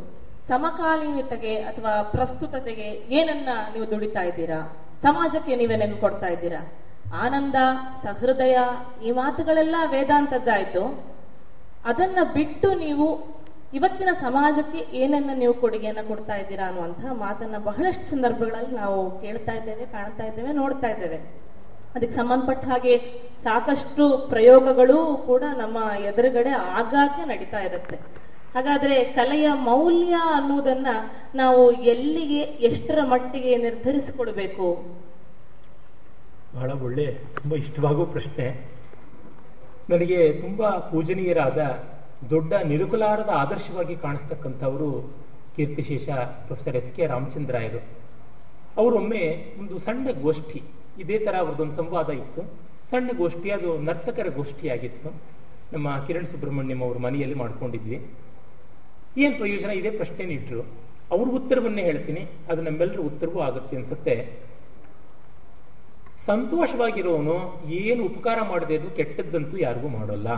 ಸಮಕಾಲೀನತೆಗೆ ಅಥವಾ ಪ್ರಸ್ತುತತೆಗೆ ಏನನ್ನ ನೀವು ದುಡಿತಾ ಇದ್ದೀರಾ? ಸಮಾಜಕ್ಕೆ ನೀವೇನೇನು ಕೊಡ್ತಾ ಇದ್ದೀರಾ? ಆನಂದ ಸಹೃದಯ ಈ ಮಾತುಗಳೆಲ್ಲ ವೇದಾಂತದ್ದಾಯ್ತು ಅದನ್ನ ಬಿಟ್ಟು ನೀವು ಇವತ್ತಿನ ಸಮಾಜಕ್ಕೆ ಏನನ್ನ ನೀವು ಕೊಡುಗೆಯನ್ನ ಕೊಡ್ತಾ ಇದ್ದೀರಾ ಅನ್ನುವಂತಹ ಮಾತನ್ನ ಬಹಳಷ್ಟು ಸಂದರ್ಭಗಳಲ್ಲಿ ನಾವು ಕೇಳ್ತಾ ಇದ್ದೇವೆ, ಕಾಣ್ತಾ ಇದ್ದೇವೆ, ನೋಡ್ತಾ ಇದ್ದೇವೆ. ಅದಕ್ಕೆ ಸಂಬಂಧಪಟ್ಟ ಹಾಗೆ ಸಾಕಷ್ಟು ಪ್ರಯೋಗಗಳು ಕೂಡ ನಮ್ಮ ಎದುರುಗಡೆ ಆಗಾಗ್ಗೆ ನಡೀತಾ ಇರುತ್ತೆ. ಹಾಗಾದ್ರೆ ಕಲೆಯ ಮೌಲ್ಯ ಅನ್ನುವುದನ್ನ ನಾವು ಎಲ್ಲಿಗೆ, ಎಷ್ಟರ ಮಟ್ಟಿಗೆ ನಿರ್ಧರಿಸಿಕೊಡ್ಬೇಕು? ಬಹಳ ಒಳ್ಳೆ, ತುಂಬಾ ಇಷ್ಟವಾಗೋ ಪ್ರಶ್ನೆ. ನನಗೆ ತುಂಬ ಪೂಜನೀಯರಾದ, ದೊಡ್ಡ ನಿರುಕುಲಾರದ ಆದರ್ಶವಾಗಿ ಕಾಣಿಸ್ತಕ್ಕಂಥವರು ಕೀರ್ತಿಶೇಷ ಪ್ರೊಫೆಸರ್ ಎಸ್ ಕೆ ರಾಮಚಂದ್ರಾಯರು ಅವರೊಮ್ಮೆ ಒಂದು ಸಣ್ಣ ಗೋಷ್ಠಿ, ಇದೇ ತರ ಅವ್ರದ್ದೊಂದು ಸಂವಾದ ಇತ್ತು. ಸಣ್ಣ ಗೋಷ್ಠಿ, ಅದು ನರ್ತಕರ ಗೋಷ್ಠಿಯಾಗಿತ್ತು. ನಮ್ಮ ಕಿರಣ್ ಸುಬ್ರಹ್ಮಣ್ಯಂ ಅವ್ರ ಮನೆಯಲ್ಲಿ ಮಾಡ್ಕೊಂಡಿದ್ವಿ. ಏನ್ ಪ್ರಯೋಜನ? ಇದೇ ಪ್ರಶ್ನೆ ಇಟ್ಟರು ಅವ್ರ ಉತ್ತರವನ್ನೇ ಹೇಳ್ತೀನಿ. ಅದು ನಮ್ಮೆಲ್ಲರ ಉತ್ತರವೂ ಆಗುತ್ತೆ ಅನ್ಸುತ್ತೆ. ಸಂತೋಷವಾಗಿರೋನು ಏನು ಉಪಕಾರ ಮಾಡದೆ ಅದು ಕೆಟ್ಟದ್ದಂತೂ ಯಾರಿಗೂ ಮಾಡೋಲ್ಲ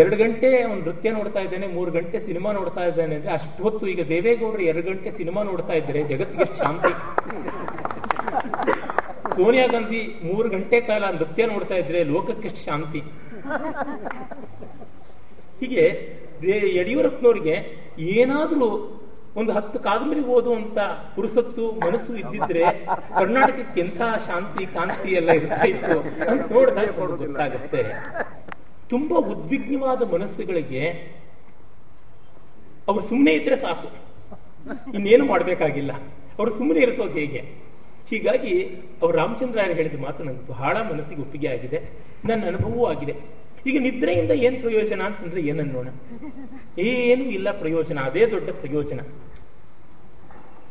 ಎರಡು ಗಂಟೆ ಅವ್ನು ನೃತ್ಯ ನೋಡ್ತಾ ಇದ್ದಾನೆ, ಮೂರು ಗಂಟೆ ಸಿನಿಮಾ ನೋಡ್ತಾ ಇದ್ದಾನೆ ಅಂದ್ರೆ ಅಷ್ಟು ಹೊತ್ತು ಈಗ ದೇವೇಗೌಡರು ಎರಡು ಗಂಟೆ ಸಿನಿಮಾ ನೋಡ್ತಾ ಇದ್ದಾರೆ, ಜಗತ್ತಿಗೆ ಶಾಂತಿ. ಸೋನಿಯಾ ಗಾಂಧಿ ಮೂರು ಗಂಟೆ ಕಾಲ ನೃತ್ಯ ನೋಡ್ತಾ ಇದ್ರೆ ಲೋಕಕ್ಕೆಷ್ಟು ಶಾಂತಿ. ಹೀಗೆ ಯಡಿಯೂರಪ್ಪನವ್ರಿಗೆ ಏನಾದ್ರೂ ಒಂದು ಹತ್ತು ಕಾದಂಬರಿ ಓದುವಂತ ಪುರುಸತ್ತು ಮನಸ್ಸು ಇದ್ದಿದ್ರೆ ಕರ್ನಾಟಕಕ್ಕೆ ಎಂಥ ಶಾಂತಿ ಕಾಂತಿ ಎಲ್ಲ ಇರ್ತಾ ಇತ್ತು ಅಂತ ನೋಡಿದಾಗ ಗೊತ್ತಾಗುತ್ತೆ. ತುಂಬಾ ಉದ್ವಿಗ್ನವಾದ ಮನಸ್ಸುಗಳಿಗೆ ಅವ್ರು ಸುಮ್ಮನೆ ಇದ್ರೆ ಸಾಕು. ಇನ್ನೇನು ಮಾಡ್ಬೇಕಾಗಿಲ್ಲ. ಅವ್ರು ಸುಮ್ಮನೆ ಇರಿಸೋದು ಹೇಗೆ? ಹೀಗಾಗಿ ಅವ್ರು ರಾಮಚಂದ್ರ ಹೇಳಿದ ಮಾತು ನನಗೆ ಬಹಳ ಮನಸ್ಸಿಗೆ ಒಪ್ಪಿಗೆ ಆಗಿದೆ. ನನ್ನ ಅನುಭವವೂ ಆಗಿದೆ. ಈಗ ನಿದ್ರೆಯಿಂದ ಏನ್ ಪ್ರಯೋಜನ ಅಂತಂದ್ರೆ ಏನನ್ನೋಣ ಏನು ಇಲ್ಲ ಪ್ರಯೋಜನ, ಅದೇ ದೊಡ್ಡ ಪ್ರಯೋಜನ.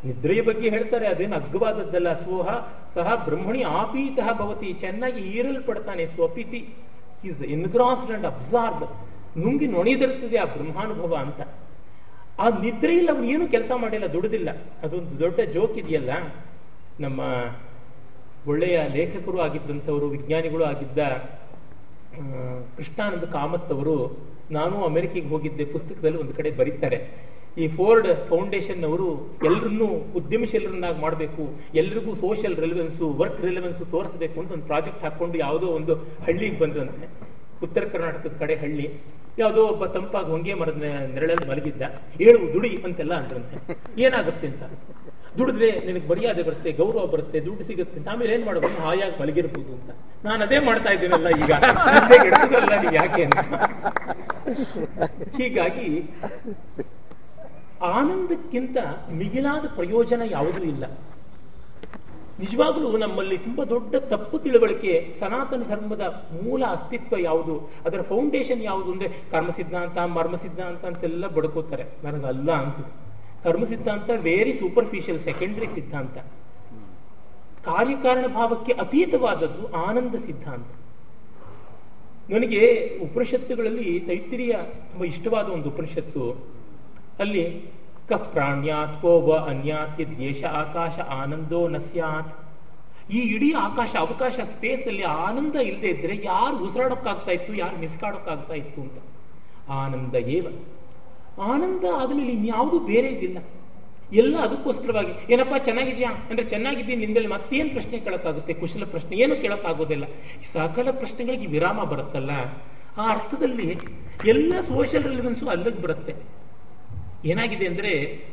ನಿದ್ರೆಯ ಬಗ್ಗೆ ಹೇಳ್ತಾರೆ, ಅದೇನು ಅಗ್ಗವಾದದ್ದಲ್ಲ. ಸೋಹ, ಸಹ ಬ್ರಹ್ಮಣಿ ಆಪೀತಃ ಭವತಿ, ಚೆನ್ನಾಗಿ ಈರಲ್ಪಡ್ತಾನೆ. ಸ್ವಪಿತಿ ಈಸ್ ಇನ್ಗ್ರಾಸ್ಡ್ ಅಂಡ್ ಅಬ್ಸಾರ್ಬ್ ನುಂಗಿ ನೊಣಿದಿರ್ತದೆ ಆ ಬ್ರಹ್ಮಾನುಭವ ಅಂತ. ಆ ನಿದ್ರೆಯಲ್ಲಿ ಅವ್ರು ಏನು ಕೆಲಸ ಮಾಡಿಲ್ಲ, ದುಡಿದಿಲ್ಲ. ಅದೊಂದು ದೊಡ್ಡ ಜೋಕ್ ಇದೆಯಲ್ಲ. ನಮ್ಮ ಒಳ್ಳೆಯ ಲೇಖಕರು ಆಗಿದ್ದಂಥವರು, ವಿಜ್ಞಾನಿಗಳು ಆಗಿದ್ದ ಕೃಷ್ಣಾನಂದ ಕಾಮತ್ ಅವರು, ನಾನು ಅಮೆರಿಕೆಗೆ ಹೋಗಿದ್ದೆ, ಪುಸ್ತಕದಲ್ಲಿ ಒಂದು ಕಡೆ ಬರೀತಾರೆ. ಈ ಫೋರ್ಡ್ ಫೌಂಡೇಶನ್ ಅವರು ಎಲ್ಲರನ್ನೂ ಉದ್ಯಮಶೀಲರನ್ನಾಗಿ ಮಾಡಬೇಕು, ಎಲ್ರಿಗೂ ಸೋಷಿಯಲ್ ರೆಲೆವೆನ್ಸು, ವರ್ಕ್ ರೆಲೆವೆನ್ಸು ತೋರಿಸಬೇಕು ಅಂತ ಒಂದು ಪ್ರಾಜೆಕ್ಟ್ ಹಾಕೊಂಡು ಯಾವುದೋ ಒಂದು ಹಳ್ಳಿಗೆ ಬಂದ್ರಂತೆ ಉತ್ತರ ಕರ್ನಾಟಕದ ಕಡೆ ಹಳ್ಳಿ. ಯಾವುದೋ ಒಬ್ಬ ತಂಪಾಗಿ ಹೊಂಗೆ ಮರದ ನೆರಳಲ್ಲಿ ಮಲಗಿದ್ದ. ಏಳು ದುಡಿ ಅಂತೆಲ್ಲ ಅಂದ್ರಂತೆ. ಏನಾಗುತ್ತೆ ಅಂತ? ದುಡಿದ್ರೆ ನಿನಗೆ ಮರ್ಯಾದೆ ಬರುತ್ತೆ, ಗೌರವ ಬರುತ್ತೆ, ದುಡ್ಡು ಸಿಗುತ್ತೆ ಆಮೇಲೆ ಏನ್ ಮಾಡಬಹುದು ಹಾಯಾಗಿ ಮಲಗಿರ್ಬೋದು ಅಂತ. ನಾನು ಅದೇ ಮಾಡ್ತಾ ಇದ್ದೀನಲ್ಲ ಈಗ. ಯಾಕೆ ಅಂತ. ಹೀಗಾಗಿ ಆನಂದಕ್ಕಿಂತ ಮಿಗಿಲಾದ ಪ್ರಯೋಜನ ಯಾವುದೂ ಇಲ್ಲ. ನಿಜವಾಗ್ಲೂ ನಮ್ಮಲ್ಲಿ ತುಂಬಾ ದೊಡ್ಡ ತಪ್ಪು ತಿಳುವಳಿಕೆ ಸನಾತನ ಧರ್ಮದ ಮೂಲ ಅಸ್ತಿತ್ವ ಯಾವುದು? ಅದರ ಫೌಂಡೇಶನ್ ಯಾವುದು ಅಂದ್ರೆ ಕರ್ಮ ಸಿದ್ಧಾಂತ ಮರ್ಮ ಸಿದ್ಧಾಂತ ಅಂತೆಲ್ಲ ಬಡ್ಕೋತಾರೆ. ನನಗಲ್ಲ ಅನ್ಸುತ್ತೆ. ಕರ್ಮ ಸಿದ್ಧಾಂತ ವೆರಿ ಸೂಪರ್ಫಿಷಿಯಲ್ ಸೆಕೆಂಡರಿ ಸಿದ್ಧಾಂತ. ಕಾರ್ಯಕಾರಣ ಭಾವಕ್ಕೆ ಅತೀತವಾದದ್ದು ಆನಂದ ಸಿದ್ಧಾಂತ. ನನಗೆ ಉಪನಿಷತ್ತುಗಳಲ್ಲಿ ತೈತ್ರಿಯ ತುಂಬಾ ಇಷ್ಟವಾದ ಒಂದು ಉಪನಿಷತ್ತು. ಅಲ್ಲಿ ಕ ಪ್ರಾಣ್ಯಾತ್ ಕೋ ವ ಅನ್ಯಾತ್ ದೇಶ ಆಕಾಶ ಆನಂದೋ ನಸ್ಯಾತ್ ಸ್ಯಾತ್. ಈ ಇಡೀ ಆಕಾಶ ಅವಕಾಶ ಸ್ಪೇಸ್ ಅಲ್ಲಿ ಆನಂದ ಇಲ್ಲದೆ ಇದ್ರೆ ಯಾರು ಉಸಿರಾಡೋಕ್ಕಾಗ್ತಾ ಇತ್ತು, ಯಾರು ಮಿಸ್ಕಾಡೋಕ್ಕಾಗ್ತಾ ಇತ್ತು ಅಂತ. ಆನಂದ ಏವ? ಆನಂದ ಆದ್ಮೇಲೆ ಇನ್ಯಾವುದು ಬೇರೆ ಇದಿಲ್ಲ. ಎಲ್ಲ ಅದಕ್ಕೋಸ್ಕರವಾಗಿ, ಏನಪ್ಪಾ ಚೆನ್ನಾಗಿದ್ಯಾ? ಅಂದ್ರೆ ಚೆನ್ನಾಗಿದ್ದೀನಿ ನಿಂದಲ್ಲಿ ಮತ್ತೇನು ಪ್ರಶ್ನೆ ಕೇಳಕ್ಕಾಗುತ್ತೆ? ಕುಶಲ ಪ್ರಶ್ನೆ, ಏನು ಕೇಳಕ್ಕಾಗೋದಿಲ್ಲ. ಸಕಲ ಪ್ರಶ್ನೆಗಳಿಗೆ ವಿರಾಮ ಬರುತ್ತಲ್ಲ, ಆ ಅರ್ಥದಲ್ಲಿ ಎಲ್ಲ ಸೋಷಿಯಲ್ ರಿಲಿವೆನ್ಸು ಅಲ್ಲಿಗೆ ಬರುತ್ತೆ. ಏನಾಗಿದೆ ಅಂದ್ರೆ,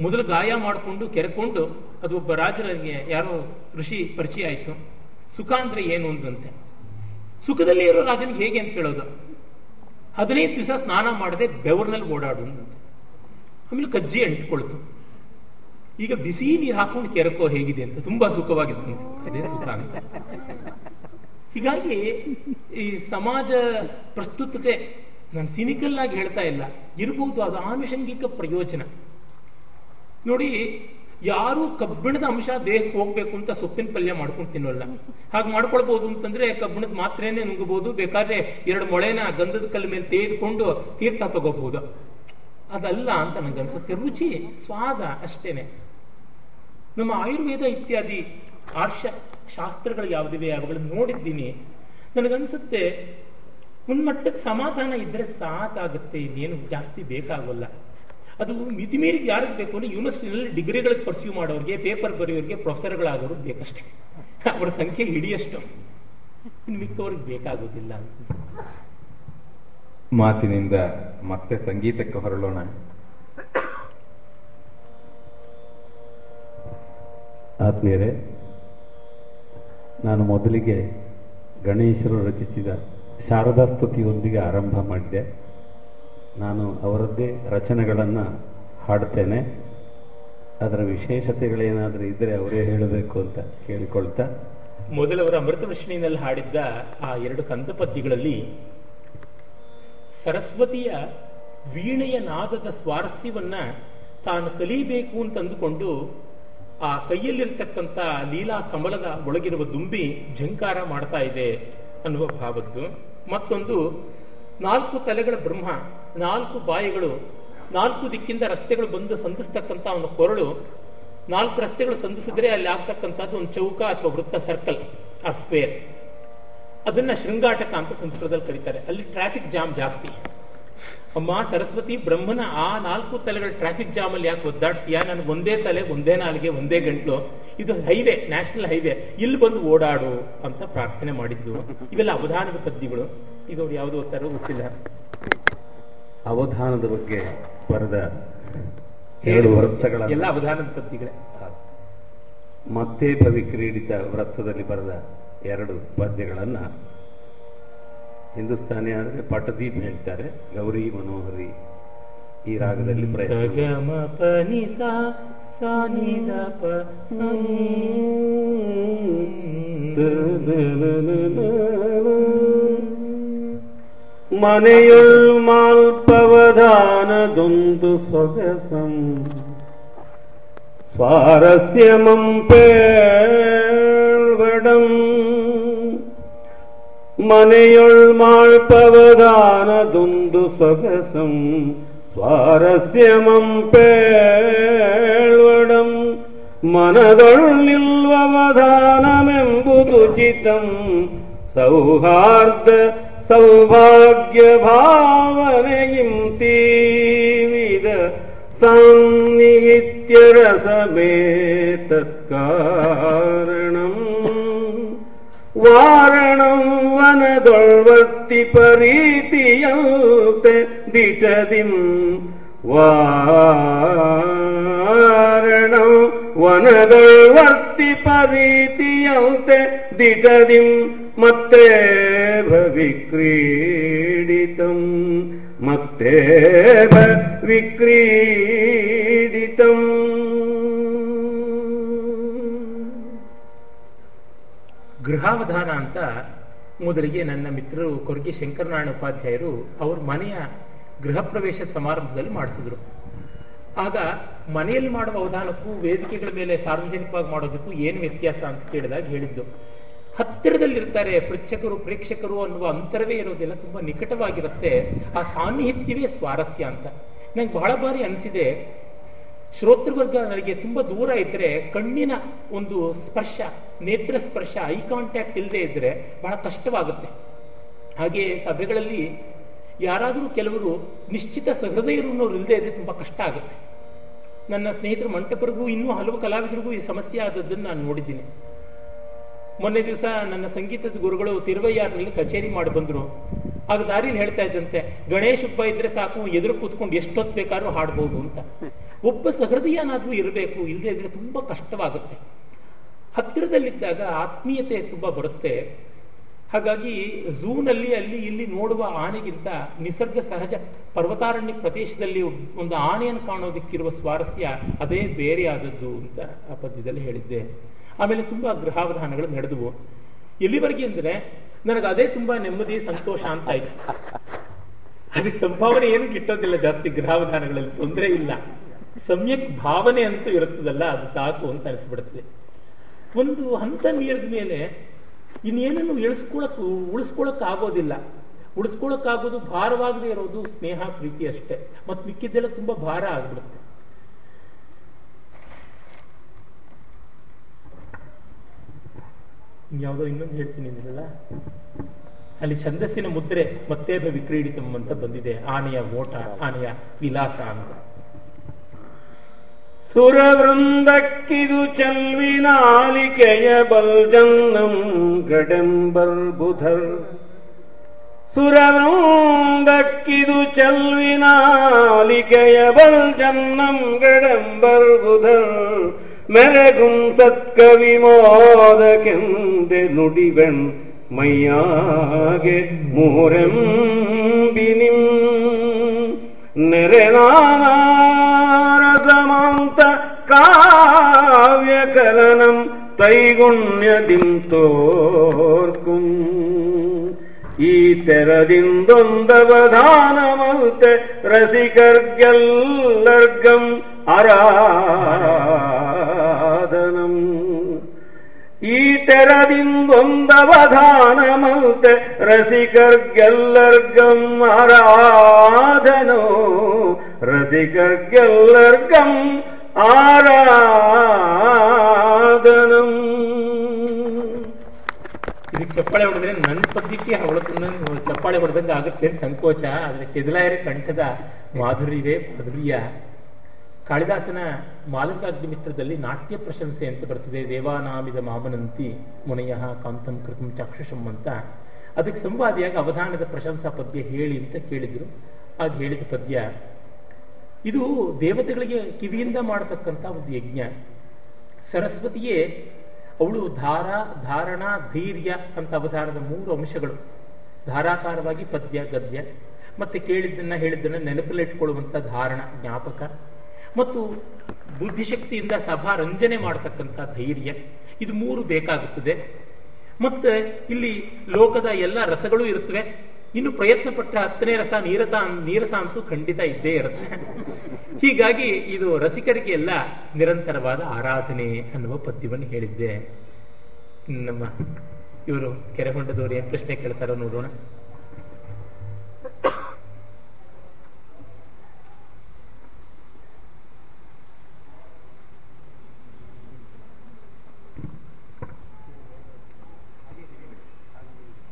ಮೊದಲು ಗಾಯ ಮಾಡಿಕೊಂಡು, ಕೆರೆಕೊಂಡು, ಅದು ಒಬ್ಬ ರಾಜನಿಗೆ ಯಾರೋ ಋಷಿ ಪರಿಚಯ ಆಯ್ತು. ಸುಖ ಅಂದ್ರೆ ಏನು ಅಂದಂತೆ ಸುಖದಲ್ಲಿ ಇರೋ ರಾಜನಿಗೆ ಹೇಗೆ ಅಂತ ಹೇಳೋದು? ಹದಿನೈದು ದಿವಸ ಸ್ನಾನ ಮಾಡದೆ ಬೆವರ್ನಲ್ಲಿ ಓಡಾಡು ಅಂದಂತೆ ಆಮೇಲೆ ಕಜ್ಜಿ ಅಂಟ್ಕೊಳ್ತು ಈಗ ಬಿಸಿ ನೀರು ಹಾಕೊಂಡು ಕೆರಕೋ ಹೇಗಿದೆ ಅಂತ ತುಂಬಾ ಸುಖವಾಗಿತ್ತು ಅದೇ ಸುಖ ಅಂತ. ಹೀಗಾಗಿ ಈ ಸಮಾಜ ಪ್ರಸ್ತುತತೆ ನಾನು ಸಿನಿಕಲ್ ಆಗಿ ಹೇಳ್ತಾ ಇಲ್ಲ. ಇರಬಹುದು ಅದು ಆನುಷಂಗಿಕ ಪ್ರಯೋಜನ. ನೋಡಿ, ಯಾರು ಕಬ್ಬಿಣದ ಅಂಶ ದೇಹಕ್ಕೆ ಹೋಗ್ಬೇಕು ಅಂತ ಸೊಪ್ಪಿನ ಪಲ್ಯ ಮಾಡ್ಕೊಂಡು ತಿನ್ನೋಲ್ಲ. ಹಾಗೆ ಮಾಡ್ಕೊಳ್ಬಹುದು ಅಂತಂದ್ರೆ ಕಬ್ಬಿಣದ ಮಾತ್ರೇನೆ ನುಂಗಬಹುದು ಬೇಕಾದ್ರೆ ಎರಡು ಮೊಳೆನ ಗಂಧದ ಕಲ್ಲ ಮೇಲೆ ತೆಗೆದುಕೊಂಡು ತೀರ್ಥ ತಗೋಬಹುದು ಅದಲ್ಲ ಅಂತ ನನಗನ್ಸುತ್ತೆ ರುಚಿ, ಸ್ವಾದ ಅಷ್ಟೇನೆ. ನಮ್ಮ ಆಯುರ್ವೇದ ಇತ್ಯಾದಿ ಆರ್ಷ ಶಾಸ್ತ್ರಗಳು ಯಾವುದಿವೆ ಅವುಗಳನ್ನು ನೋಡಿದ್ದೀನಿ. ನನಗನ್ಸುತ್ತೆ ಮುನ್ಮಟ್ಟದ ಸಮಾಧಾನ ಇದ್ರೆ ಸಾಕಾಗುತ್ತೆ, ಇನ್ನೇನು ಜಾಸ್ತಿ ಬೇಕಾಗಲ್ಲ. ಅದು ಮಿತಿಮೀರಿಗೆ ಯಾರಿಗೆ ಬೇಕು ಅಂದ್ರೆ ಯೂನಿವರ್ಸಿಟಿನಲ್ಲಿ ಡಿಗ್ರಿಗಳಿಗೆ ಪರ್ಸ್ಯೂ ಮಾಡೋರಿಗೆ, ಪೇಪರ್ ಬರೆಯೋರಿಗೆ, ಪ್ರೊಫೆಸರ್ಗಳಾಗೋರು ಬೇಕಷ್ಟೇ. ಅವರ ಸಂಖ್ಯೆ ಹಿಡಿಯಷ್ಟು. ಇನ್ನು ಮಿಕ್ಕವ್ರಿಗೆ ಬೇಕಾಗೋದಿಲ್ಲ ಮಾತಿನಿಂದ ಮತ್ತೆ ಸಂಗೀತಕ್ಕೆ ಹೊರಳೋಣ ಆತ್ಮೀಯರೇ ನಾನು ಮೊದಲಿಗೆ ಗಣೇಶರು ರಚಿಸಿದ ಶಾರದಾ ಸ್ತುತಿಯೊಂದಿಗೆ ಆರಂಭ ಮಾಡಿದೆ. ನಾನು ಅವರದ್ದೇ ರಚನೆಗಳನ್ನು ಹಾಡ್ತೇನೆ. ಅದರ ವಿಶೇಷತೆಗಳೇನಾದರೂ ಇದ್ದರೆ ಅವರೇ ಹೇಳಬೇಕು ಅಂತ ಕೇಳಿಕೊಳ್ತಾ. ಮೊದಲವರ ಅಮೃತ ವೃಷ್ಣಿನಲ್ಲಿ ಹಾಡಿದ್ದ ಆ ಎರಡು ಕಂದ ಪದ್ಯಗಳಲ್ಲಿ ಸರಸ್ವತಿಯ ವೀಣೆಯ ನಾದದ ಸ್ವಾರಸ್ಯವನ್ನ ತಾನು ಕಲಿಬೇಕು ಅಂತ ಅಂದುಕೊಂಡು ಆ ಕೈಯಲ್ಲಿರ್ತಕ್ಕಂಥ ಲೀಲಾ ಕಮಲದ ಒಳಗಿರುವ ದುಂಬಿ ಝಂಕಾರ ಮಾಡ್ತಾ ಇದೆ ಅನ್ನುವ ಭಾವದ್ದು. ಮತ್ತೊಂದು, ನಾಲ್ಕು ತಲೆಗಳ ಬ್ರಹ್ಮ, ನಾಲ್ಕು ಬಾಯಿಗಳು, ನಾಲ್ಕು ದಿಕ್ಕಿಂದ ರಸ್ತೆಗಳು ಬಂದು ಸಂಧಿಸ್ತಕ್ಕಂಥ ಒಂದು ಕೊರಳು, ನಾಲ್ಕು ರಸ್ತೆಗಳು ಸಂಧಿಸಿದ್ರೆ ಅಲ್ಲಿ ಆಗ್ತಕ್ಕಂಥದ್ದು ಒಂದು ಚೌಕ ಅಥವಾ ವೃತ್ತ ಸರ್ಕಲ್, ಆ ಸ್ಕ್ವೇರ್. ಅದನ್ನ ಶೃಂಗಾಟಕ ಅಂತ ಸಂಸ್ಕೃತದಲ್ಲಿ ಕರೀತಾರೆ. ಅಲ್ಲಿ ಟ್ರಾಫಿಕ್ ಜಾಮ್ ಜಾಸ್ತಿ. ಅಮ್ಮ ಸರಸ್ವತಿ ಬ್ರಹ್ಮನ ಆ ನಾಲ್ಕು ತಲೆಗಳ ಟ್ರಾಫಿಕ್ ಜಾಮ್ ಅಲ್ಲಿ ಯಾಕೆ ಒದ್ದಾಡ್ತೀಯಾ? ನನಗೆ ಒಂದೇ ತಲೆ ಒಂದೇ ನಾಲ್ಗೆ ಒಂದೇ ಗಂಟ್ಲು? ಇದು ಹೈವೇ ನ್ಯಾಷನಲ್ ಹೈವೇ ಇಲ್ಲಿ ಬಂದು ಓಡಾಡು ಅಂತ ಪ್ರಾರ್ಥನೆ ಮಾಡಿದ್ದು. ಇವೆಲ್ಲ ಅವಧಾನದ ಪದ್ಯಗಳು. ಈಗ ಅವ್ರು ಯಾವ್ದು ಓದ್ತಾರೋ ಗೊತ್ತಿಲ್ಲ. ಅವಧಾನದ ಬಗ್ಗೆ ಬರೆದ ಎರಡು ವೃತ್ತಗಳ ಎಲ್ಲ ಅವಧಾನದ ಪದ್ಯಗಳೇ. ಮತ್ತೆ ಭವಿ ಕ್ರೀಡಿತ ವೃತ್ತದಲ್ಲಿ ಬರೆದ ಎರಡು ಪದ್ಯಗಳನ್ನು ಹಿಂದೂಸ್ತಾನಿ ಆದರೆ ಪಟದೀಪ್ ಹೇಳ್ತಾರೆ ಗೌರಿ ಮನೋಹರಿ ಈ ರಾಗದಲ್ಲಿ. ಮನೆಯುಳ್ ಮಾಲ್ಪವಧಾನದೊಂದು ಸೊಗಸಂ ಸ್ವಾರಸ್ಯಮಂ ಪೇಳ್ವಡಂ ಮನೆಯುಳ್ ಮಾಳ್ಪವಧಾನದೊಂದು ಸೊಗಸಂ ಸ್ವಾರಸ್ಯಮಂ ಪೇಳ್ವಡಂ ಮನದೊಳ್ ನಿಲ್ವವಧಾನಮೆಂಬುದು ಚಿತಂ ಸೌಹಾರ್ದ ಸೌಭಾಗ್ಯ ಭಾವನೆಯಿಂ ತೀವಿದ ಸಾನ್ನಿಹಿತ್ಯ ರಸಮೇ ತತ್ಕಾರಣಂ ವಾರಣಂ ವನದೊಳ್ವರ್ತಿ ಪರೀತಿಯಂತೆ ದಿಟದಿಂ ವಾರಣಂ ವನದೊಳ್ವರ್ತಿ ಪರೀತಿಯಂತೆ ದಿಟದಿಂ ಮತ್ತೆ ವಿಕ್ರೀಡಿತಂ ಮತ್ತೆ ವಿಕ್ರೀಡಿತಂ ಗೃಹಾವಧಾನ ಅಂತ ಮೊದಲಿಗೆ ನನ್ನ ಮಿತ್ರರು ಕೊರಗಿ ಶಂಕರನಾರಾಯಣ ಉಪಾಧ್ಯಾಯರು ಅವ್ರ ಮನೆಯ ಗೃಹ ಪ್ರವೇಶ ಸಮಾರಂಭದಲ್ಲಿ ಮಾಡಿಸಿದ್ರು. ಆಗ ಮನೆಯಲ್ಲಿ ಮಾಡುವ ಅವಧಾನಕ್ಕೂ ವೇದಿಕೆಗಳ ಮೇಲೆ ಸಾರ್ವಜನಿಕವಾಗಿ ಮಾಡೋದಕ್ಕೂ ಏನು ವ್ಯತ್ಯಾಸ ಅಂತ ಕೇಳಿದಾಗ ಹೇಳಿದ್ದು, ಹತ್ತಿರದಲ್ಲಿರ್ತಾರೆ ಪ್ರೇಕ್ಷಕರು ಪ್ರೇಕ್ಷಕರು ಅನ್ನುವ ಅಂತರವೇ ಇರೋದೆಲ್ಲ ತುಂಬಾ ನಿಕಟವಾಗಿರುತ್ತೆ. ಆ ಸಾನ್ನಿಹಿತ್ಯವೇ ಸ್ವಾರಸ್ಯ ಅಂತ. ನಂಗೆ ಬಹಳ ಬಾರಿ ಅನಿಸಿದೆ ಶ್ರೋತೃವರ್ಗ ನನಗೆ ತುಂಬಾ ದೂರ ಇದ್ರೆ ಕಣ್ಣಿನ ಒಂದು ಸ್ಪರ್ಶ, ನೇತ್ರ ಸ್ಪರ್ಶ ಐ ಕಾಂಟ್ಯಾಕ್ಟ್ ಇಲ್ಲದೆ ಇದ್ರೆ ಬಹಳ ಕಷ್ಟವಾಗುತ್ತೆ. ಹಾಗೆ ಸಭೆಗಳಲ್ಲಿ ಯಾರಾದರೂ ಕೆಲವರು ನಿಶ್ಚಿತ ಸಹೃದಯರು ಇಲ್ಲದೆ ಇದ್ರೆ ತುಂಬಾ ಕಷ್ಟ ಆಗುತ್ತೆ. ನನ್ನ ಸ್ನೇಹಿತರ ಮಂಟಪರಿಗೂ ಇನ್ನೂ ಹಲವು ಕಲಾವಿದರಿಗೂ ಈ ಸಮಸ್ಯೆ ಆದದ್ದನ್ನು ನಾನು ನೋಡಿದ್ದೀನಿ. ಮೊನ್ನೆ ದಿವಸ ನನ್ನ ಸಂಗೀತದ ಗುರುಗಳು ತಿರುವಯ್ಯಾರ್ನಲ್ಲಿ ಕಚೇರಿ ಮಾಡಿ ಬಂದ್ರು. ಆಗ ದಾರಿಲಿ ಹೇಳ್ತಾ ಇದ್ದಂತೆ ಗಣೇಶ ಹಬ್ಬ ಇದ್ರೆ ಸಾಕು, ಎದುರು ಕೂತ್ಕೊಂಡು ಎಷ್ಟೊತ್ತು ಬೇಕಾದ್ರೂ ಹಾಡ್ಬೋದು ಅಂತ. ಒಬ್ಬ ಸಹೃದಯನಾದ್ರೂ ಇರಬೇಕು ಇಲ್ಲದೆ ಇದ್ರೆ ತುಂಬಾ ಕಷ್ಟವಾಗುತ್ತೆ. ಹತ್ತಿರದಲ್ಲಿದ್ದಾಗ ಆತ್ಮೀಯತೆ ತುಂಬಾ ಬರುತ್ತೆ. ಹಾಗಾಗಿ ಝೂನಲ್ಲಿ ಅಲ್ಲಿ ಇಲ್ಲಿ ನೋಡುವ ಆನೆಗಿಂತ ನಿಸರ್ಗ ಸಹಜ ಪರ್ವತಾರಣ್ಯ ಪ್ರದೇಶದಲ್ಲಿ ಒಂದು ಆನೆಯನ್ನು ಕಾಣೋದಕ್ಕಿರುವ ಸ್ವಾರಸ್ಯ ಅದೇ ಬೇರೆ ಆದದ್ದು ಅಂತ ಆ ಪದ್ಯದಲ್ಲಿ ಹೇಳಿದ್ದೆ. ಆಮೇಲೆ ತುಂಬಾ ಗೃಹಾವಧಾನಗಳು ನಡೆದವು. ಎಲ್ಲಿವರೆಗೆ ಅಂದ್ರೆ ನನಗೆ ಅದೇ ತುಂಬಾ ನೆಮ್ಮದಿ, ಸಂತೋಷ ಅಂತ ಆಯ್ತು. ಅದಕ್ಕೆ ಸಂಭಾವನೆ ಏನು ಗಿಟ್ಟೋದಿಲ್ಲ ಜಾಸ್ತಿ ಗೃಹಾವಧಾನಗಳಲ್ಲಿ ತೊಂದರೆ ಇಲ್ಲ. ಸಮ್ಯಕ್ ಭಾವನೆ ಅಂತೂ ಇರುತ್ತದಲ್ಲ, ಅದು ಸಾಕು ಅಂತ ಅನಿಸ್ಬಿಡುತ್ತೆ. ಒಂದು ಹಂತ ಮೀರಿದ ಮೇಲೆ ಇನ್ನೇನನ್ನು ಇಳಿಸ್ಕೊಳಕ್, ಉಳಿಸ್ಕೊಳಕ್ ಆಗೋದಿಲ್ಲ. ಉಳಿಸ್ಕೊಳಕ್ ಆಗೋದು ಭಾರವಾಗದೆ ಇರೋದು ಸ್ನೇಹ, ಪ್ರೀತಿ ಅಷ್ಟೇ. ಮತ್ತೆ ಮಿಕ್ಕಿದ್ದೆಲ್ಲ ತುಂಬಾ ಭಾರ ಆಗ್ಬಿಡುತ್ತೆ. ಯಾವುದೋ ಇನ್ನೊಂದು ಹೇಳ್ತೀನಿ ಅಂದ್ರಲ್ಲ ಅಲ್ಲಿ ಛಂದಸ್ಸಿನ ಮುದ್ರೆ ಮತ್ತೆ ವಿಕ್ರೀಡಿತಂ ಅಂತ ಬಂದಿದೆ. ಆನೆಯ ಓಟ, ಆನೆಯ ವಿಲಾಸ ಅಂತ. സുരവൃന്ദക്കിതു ചെൽവിനാലികയ ബൽജന്നം ഗഡംബർ ബുധർ. സുരവൃന്ദക്കിതു ചെൽവിനാലികയ ബൽജന്നം ഗഡംബർ ബുധർ. മെരകും സത്കവിമോദകന്റെ നുടിവൻ മയ്യാകെ മൂരം ബിനിം നിറനാ കാവ്യകലനം തൈഗുണ്യതിം തോർക്കും ഈ തെരതിന്തൊന്തവധാനമൽത്തെ രസികർഗല്ലർഗം ആരാധനം ಈ ತೆರದಿಂದೊಂದವಧಾನಮಲ್ತೆ ರಸಿಕರ್ಗೆಲ್ಲರ್ಗಂ ಆರಾಧನೋ ರಸಿಕರ್ಗೆಲ್ಲರ್ಗಂ ಆರಾಧನಂ. ಇದಕ್ಕೆ ಚಪ್ಪಾಳೆ ಹೊಡೆದ್ರೆ ನನ್ನ ಪದ್ಧತಿ ಅವಳನ್ನ ಚಪ್ಪಾಳೆ ಹೊಡೆದಂಗೆ ಆಗುತ್ತೆ ಅಂತ ಸಂಕೋಚ, ಆದರೆ ಕೆದಲಾಯರ ಕಂಠದ ಮಾಧುರ್ಯವೇ ಮಾಧುರ್ಯ. ಕಾಳಿದಾಸನ ಮಾಲಕಾಗ್ನಿ ಮಿತ್ರದಲ್ಲಿ ನಾಟ್ಯ ಪ್ರಶಂಸೆ ಅಂತ ಬರ್ತದೆ, ದೇವಾನಾಮಿದ ಮಾಮನಂತಿ ಮುನಯ ಕಾಂತಂ ಕೃತಂ ಚಕ್ಷುಷಂ ಅಂತ. ಅದಕ್ಕೆ ಸಂವಾದಿಯಾಗಿ ಅವಧಾನದ ಪ್ರಶಂಸಾ ಪದ್ಯ ಹೇಳಿ ಅಂತ ಕೇಳಿದ್ರು. ಆಗ ಹೇಳಿದ ಪದ್ಯ ಇದು ದೇವತೆಗಳಿಗೆ ಕಿವಿಯಿಂದ ಮಾಡತಕ್ಕಂತ ಒಂದು ಯಜ್ಞ. ಸರಸ್ವತಿಯೇ, ಅವಳು ಧಾರ, ಧಾರಣ, ಧೈರ್ಯ ಅಂತ ಅವಧಾರದ ಮೂರು ಅಂಶಗಳು. ಧಾರಾಕಾರವಾಗಿ ಪದ್ಯ, ಗದ್ಯ. ಮತ್ತೆ ಕೇಳಿದ್ದನ್ನ, ಹೇಳಿದ್ದನ್ನ ನೆನಪಲ್ಲಿಟ್ಕೊಳ್ಳುವಂಥ ಧಾರಣ, ಜ್ಞಾಪಕ. ಮತ್ತು ಬುದ್ಧಿಶಕ್ತಿಯಿಂದ ಸಭಾ ರಂಜನೆ ಮಾಡತಕ್ಕಂಥ ಧೈರ್ಯ. ಇದು ಮೂರು ಬೇಕಾಗುತ್ತದೆ. ಮತ್ತೆ ಇಲ್ಲಿ ಲೋಕದ ಎಲ್ಲ ರಸಗಳು ಇರುತ್ತವೆ. ಇನ್ನು ಪ್ರಯತ್ನ ಪಟ್ಟ ಹತ್ತನೇ ರಸ ನೀರತ ನೀರಸ ಅಂತೂ ಖಂಡಿತ ಇದ್ದೇ ಇರುತ್ತೆ. ಹೀಗಾಗಿ ಇದು ರಸಿಕರಿಗೆ ಎಲ್ಲ ನಿರಂತರವಾದ ಆರಾಧನೆ ಅನ್ನುವ ಪದ್ಯವನ್ನು ಹೇಳಿದ್ದೆ. ನಮ್ಮ ಇವರು ಕೆರೆಹೊಂಡದವರು ಏನ್ ಪ್ರಶ್ನೆ ಕೇಳ್ತಾರೋ ನೋಡೋಣ.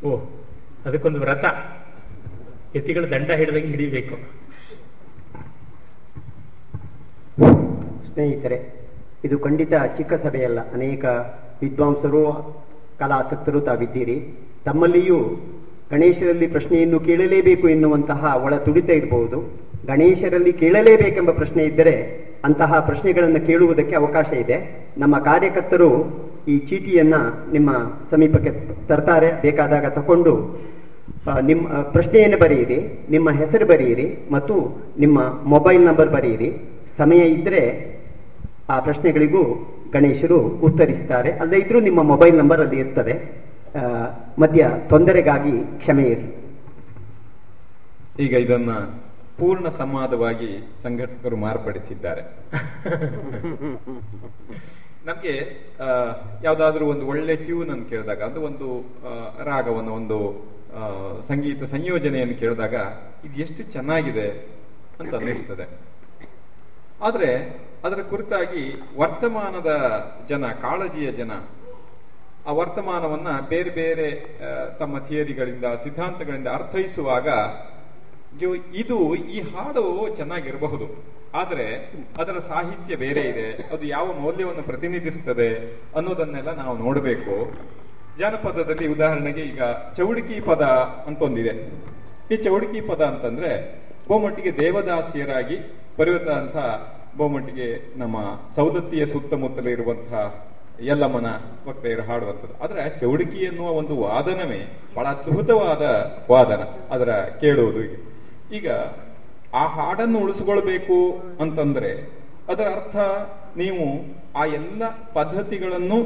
ಓ. ಅದಕ್ಕೊಂದು ವ್ರತ. ಎತ್ತಿಗಳು ದಂಡ ಹಿಡಿದಂಗೆ ಹಿಡಿಬೇಕು. ಸ್ನೇಹಿತರೆ, ಇದು ಖಂಡಿತ ಚಿಕ್ಕ ಸಭೆಯಲ್ಲ. ಅನೇಕ ವಿದ್ವಾಂಸರು, ಕಲಾಸಕ್ತರು ತಾವಿದ್ದೀರಿ. ತಮ್ಮಲ್ಲಿಯೂ ಗಣೇಶರಲ್ಲಿ ಪ್ರಶ್ನೆಯನ್ನು ಕೇಳಲೇಬೇಕು ಎನ್ನುವಂತಹ ಒಳ ತುಡಿತ ಇರಬಹುದು. ಗಣೇಶರಲ್ಲಿ ಕೇಳಲೇಬೇಕೆಂಬ ಪ್ರಶ್ನೆ ಇದ್ದರೆ ಅಂತಹ ಪ್ರಶ್ನೆಗಳನ್ನು ಕೇಳುವುದಕ್ಕೆ ಅವಕಾಶ ಇದೆ. ನಮ್ಮ ಕಾರ್ಯಕರ್ತರು ಈ ಚೀಟಿಯನ್ನ ನಿಮ್ಮ ಸಮೀಪಕ್ಕೆ ತರ್ತಾರೆ. ಬೇಕಾದಾಗ ತಕೊಂಡು ನಿಮ್ಮ ಪ್ರಶ್ನೆಯನ್ನು ಬರೆಯಿರಿ ನಿಮ್ಮ ಹೆಸರು ಬರೆಯಿರಿ ಮತ್ತು ನಿಮ್ಮ ಮೊಬೈಲ್ ನಂಬರ್ ಬರೆಯಿರಿ. ಸಮಯ ಇದ್ದರೆ ಆ ಪ್ರಶ್ನೆಗಳಿಗೂ ಗಣೇಶರು ಉತ್ತರಿಸ್ತಾರೆ. ಅಲ್ಲದೆ ಇದ್ರೂ ನಿಮ್ಮ ಮೊಬೈಲ್ ನಂಬರ್ ಅಲ್ಲಿ ಇರ್ತದೆ. ಆ, ಮಧ್ಯ ತೊಂದರೆಗಾಗಿ ಕ್ಷಮೆ ಇರಲಿ ಈಗ ಇದನ್ನ ಪೂರ್ಣ ಸಂವಾದವಾಗಿ ಸಂಘಟಕರು ಮಾರ್ಪಡಿಸಿದ್ದಾರೆ. ನಮ್ಗೆ ಯಾವುದಾದ್ರೂ ಒಂದು ಒಳ್ಳೆ ಟ್ಯೂನ್ ಅನ್ನು ಕೇಳಿದಾಗ ಅದು ಒಂದು ರಾಗವನ್ನು ಒಂದು ಸಂಗೀತ ಸಂಯೋಜನೆಯನ್ನು ಕೇಳಿದಾಗ ಇದು ಎಷ್ಟು ಚೆನ್ನಾಗಿದೆ ಅಂತ ಅನ್ನಿಸ್ತದೆ. ಆದರೆ, ಅದರ ಕುರಿತಾಗಿ ವರ್ತಮಾನದ ಜನ, ಕಾಳಜಿಯ ಜನ, ಆ ವರ್ತಮಾನವನ್ನ ಬೇರೆ ಬೇರೆ ತಮ್ಮ ಥಿಯರಿಗಳಿಂದ, ಸಿದ್ಧಾಂತಗಳಿಂದ ಅರ್ಥೈಸುವಾಗ ಇದು ಈ ಹಾಡು ಚೆನ್ನಾಗಿರಬಹುದು. ಆದ್ರೆ ಅದರ ಸಾಹಿತ್ಯ ಬೇರೆ ಇದೆ, ಅದು ಯಾವ ಮೌಲ್ಯವನ್ನು ಪ್ರತಿನಿಧಿಸ್ತದೆ ಅನ್ನೋದನ್ನೆಲ್ಲ ನಾವು ನೋಡಬೇಕು. ಜಾನಪದದಲ್ಲಿ ಉದಾಹರಣೆಗೆ ಈಗ ಚೌಡಿಕಿ ಪದ ಅಂತ ಒಂದಿದೆ ಈ ಚೌಡಿಕಿ ಪದ ಅಂತಂದ್ರೆ ಬಹುಮಟ್ಟಿಗೆ ದೇವದಾಸಿಯರಾಗಿ ಪರಿವರ್ತಂತ ಬಹುಮಟ್ಟಿಗೆ ನಮ್ಮ ಸೌದತ್ತಿಯ ಸುತ್ತಮುತ್ತಲು ಇರುವಂತಹ ಯಲ್ಲಮ್ಮನ ಭಕ್ತೆಯರು ಹಾಡುವಂಥದ್ದು. ಆದ್ರೆ ಚೌಡಿಕಿ ಎನ್ನುವ ಒಂದು ವಾದನವೇ ಬಹಳ ಅದ್ಭುತವಾದ ವಾದನ ಅದರ ಕೇಳುವುದು ಈಗ. ಆ ಹಾಡನ್ನು ಉಳಿಸ್ಕೊಳ್ಬೇಕು ಅಂತಂದ್ರೆ ಅದರ ಅರ್ಥ ನೀವು ಆ ಎಲ್ಲ ಪದ್ಧತಿಗಳನ್ನು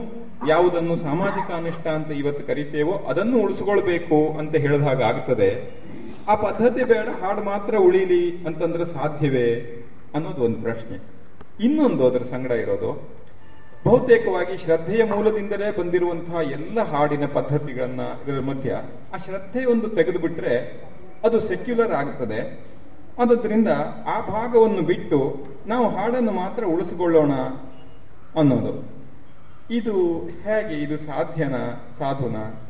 ಯಾವುದನ್ನು ಸಾಮಾಜಿಕ ಅನಿಷ್ಟ ಅಂತ ಇವತ್ತು ಕರಿತೇವೋ ಅದನ್ನು ಉಳಿಸ್ಕೊಳ್ಬೇಕು ಅಂತ ಹೇಳಿದ ಹಾಗೆ ಆಗ್ತದೆ. ಆ ಪದ್ಧತಿ ಬೇಡ, ಹಾಡು ಮಾತ್ರ ಉಳಿಲಿ ಅಂತಂದ್ರೆ ಸಾಧ್ಯವೇ ಅನ್ನೋದು ಒಂದು ಪ್ರಶ್ನೆ. ಇನ್ನೊಂದು ಅದರ ಸಂಗಡ ಇರೋದು, ಬಹುತೇಕವಾಗಿ ಶ್ರದ್ಧೆಯ ಮೂಲದಿಂದಲೇ ಬಂದಿರುವಂತಹ ಎಲ್ಲ ಹಾಡಿನ ಪದ್ಧತಿಗಳನ್ನ ಇದರ ಮಧ್ಯ ಆ ಶ್ರದ್ಧೆ ಒಂದು ತೆಗೆದುಬಿಟ್ರೆ ಅದು ಸೆಕ್ಯುಲರ್ ಆಗ್ತದೆ. ಆದದ್ರಿಂದ ಆ ಭಾಗವನ್ನು ಬಿಟ್ಟು ನಾವು ಹಾಡನ್ನು ಮಾತ್ರ ಉಳಿಸಿಕೊಳ್ಳೋಣ ಅನ್ನೋದು. ಇದು ಹೇಗೆ ಇದು ಸಾಧ್ಯನಾ, ಸಾಧುನಾ?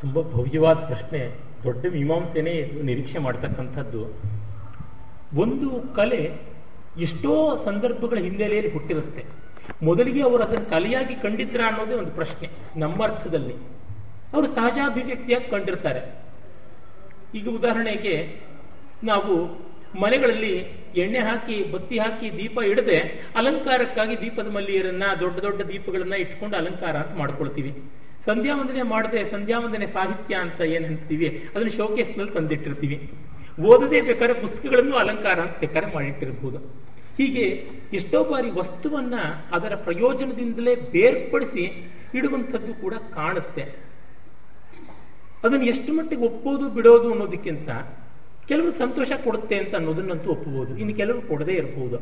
ತುಂಬಾ ಭವ್ಯವಾದ ಪ್ರಶ್ನೆ. ದೊಡ್ಡ ಮೀಮಾಂಸೆನೇ ನಿರೀಕ್ಷೆ ಮಾಡ್ತಕ್ಕಂಥದ್ದು. ಒಂದು ಕಲೆ ಎಷ್ಟೋ ಸಂದರ್ಭಗಳ ಹಿನ್ನೆಲೆಯಲ್ಲಿ ಹುಟ್ಟಿರುತ್ತೆ. ಮೊದಲಿಗೆ ಅವರು ಅದನ್ನು ಕಲೆಯಾಗಿ ಕಂಡಿದ್ರ ಅನ್ನೋದೇ ಒಂದು ಪ್ರಶ್ನೆ, ನಮ್ಮ ಅರ್ಥದಲ್ಲಿ. ಅವರು ಸಹಜಾಭಿವ್ಯಕ್ತಿಯಾಗಿ ಕಂಡಿರ್ತಾರೆ. ಈಗ ಉದಾಹರಣೆಗೆ ನಾವು ಮನೆಗಳಲ್ಲಿ ಎಣ್ಣೆ ಹಾಕಿ, ಬತ್ತಿ ಹಾಕಿ ದೀಪ ಇಡದೆ ಅಲಂಕಾರಕ್ಕಾಗಿ ದೀಪದ ಮಲ್ಲಿಯರನ್ನ ದೊಡ್ಡ ದೊಡ್ಡ ದೀಪಗಳನ್ನ ಇಟ್ಕೊಂಡು ಅಲಂಕಾರ ಅಂತ ಮಾಡ್ಕೊಳ್ತೀವಿ. ಸಂಧ್ಯಾ ವಂದನೆ ಮಾಡದೆ ಸಂಧ್ಯಾ ವಂದನೆ ಸಾಹಿತ್ಯ ಅಂತ ಏನ್ ಅಂತೀವಿ, ಅದನ್ನ ಶೋಕೇಸ್ನಲ್ಲಿ ತಂದಿಟ್ಟಿರ್ತೀವಿ. ಓದದೇ ಬೇಕಾದ್ರೆ ಪುಸ್ತಕಗಳನ್ನು ಅಲಂಕಾರ ಅಂತ ಬೇಕಾದ್ರೆ ಮಾಡಿಟ್ಟಿರಬಹುದು ಹೀಗೆ ಎಷ್ಟೋ ಬಾರಿ ವಸ್ತುವನ್ನ ಅದರ ಪ್ರಯೋಜನದಿಂದಲೇ ಬೇರ್ಪಡಿಸಿ ಇಡುವಂಥದ್ದು ಕೂಡ ಕಾಣುತ್ತೆ. ಅದನ್ನು ಎಷ್ಟು ಮಟ್ಟಿಗೆ ಒಪ್ಪೋದು, ಬಿಡೋದು ಅನ್ನೋದಕ್ಕಿಂತ ಕೆಲವ್ರಿಗೆ ಸಂತೋಷ ಕೊಡುತ್ತೆ ಅಂತ ಅನ್ನೋದನ್ನಂತೂ ಒಪ್ಪಬಹುದು ಇನ್ನು ಕೆಲವರು ಕೊಡದೇ ಇರಬಹುದು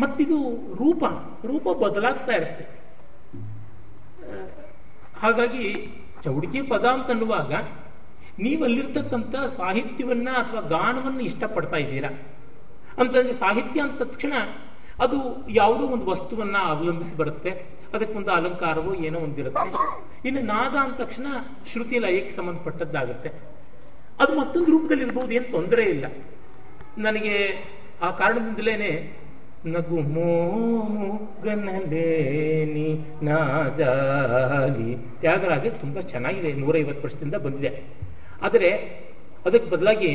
ಮತ್ತಿದು ರೂಪ ರೂಪ ಬದಲಾಗ್ತಾ ಇರುತ್ತೆ. ಹಾಗಾಗಿ ಚೌಡಿಕೆ ಪದ ಅಂತ ಅನ್ನುವಾಗ ನೀವು ಅಲ್ಲಿರ್ತಕ್ಕಂಥ ಸಾಹಿತ್ಯವನ್ನ ಅಥವಾ ಗಾನವನ್ನ ಇಷ್ಟಪಡ್ತಾ ಇದ್ದೀರಾ? ಅಂತಂದ್ರೆ ಸಾಹಿತ್ಯ ಅಂದ ತಕ್ಷಣ ಅದು ಯಾವುದೋ ಒಂದು ವಸ್ತುವನ್ನ ಅವಲಂಬಿಸಿ ಬರುತ್ತೆ. ಅದಕ್ಕೊಂದು ಅಲಂಕಾರವೋ ಏನೋ ಒಂದಿರುತ್ತೆ. ಇನ್ನು ನಾದ ಅಂದ ತಕ್ಷಣ ಶ್ರುತಿ ಲಯಕ್ಕೆ ಸಂಬಂಧಪಟ್ಟದ್ದಾಗುತ್ತೆ. ಅದು ಮತ್ತೊಂದು ರೂಪದಲ್ಲಿ ಇರ್ಬೋದು, ಏನು ತೊಂದರೆ ಇಲ್ಲ. ನನಗೆ ಆ ಕಾರಣದಿಂದಲೇನೆ ನಗು ಮೋಮುಗನಲೇನಿ ನಾಜಾಲಿ ತ್ಯಾಗರಾಜ ತುಂಬಾ ಚೆನ್ನಾಗಿದೆ, ನೂರೈವತ್ತು ವರ್ಷದಿಂದ ಬಂದಿದೆ. ಆದರೆ ಅದಕ್ಕೆ ಬದಲಾಗಿ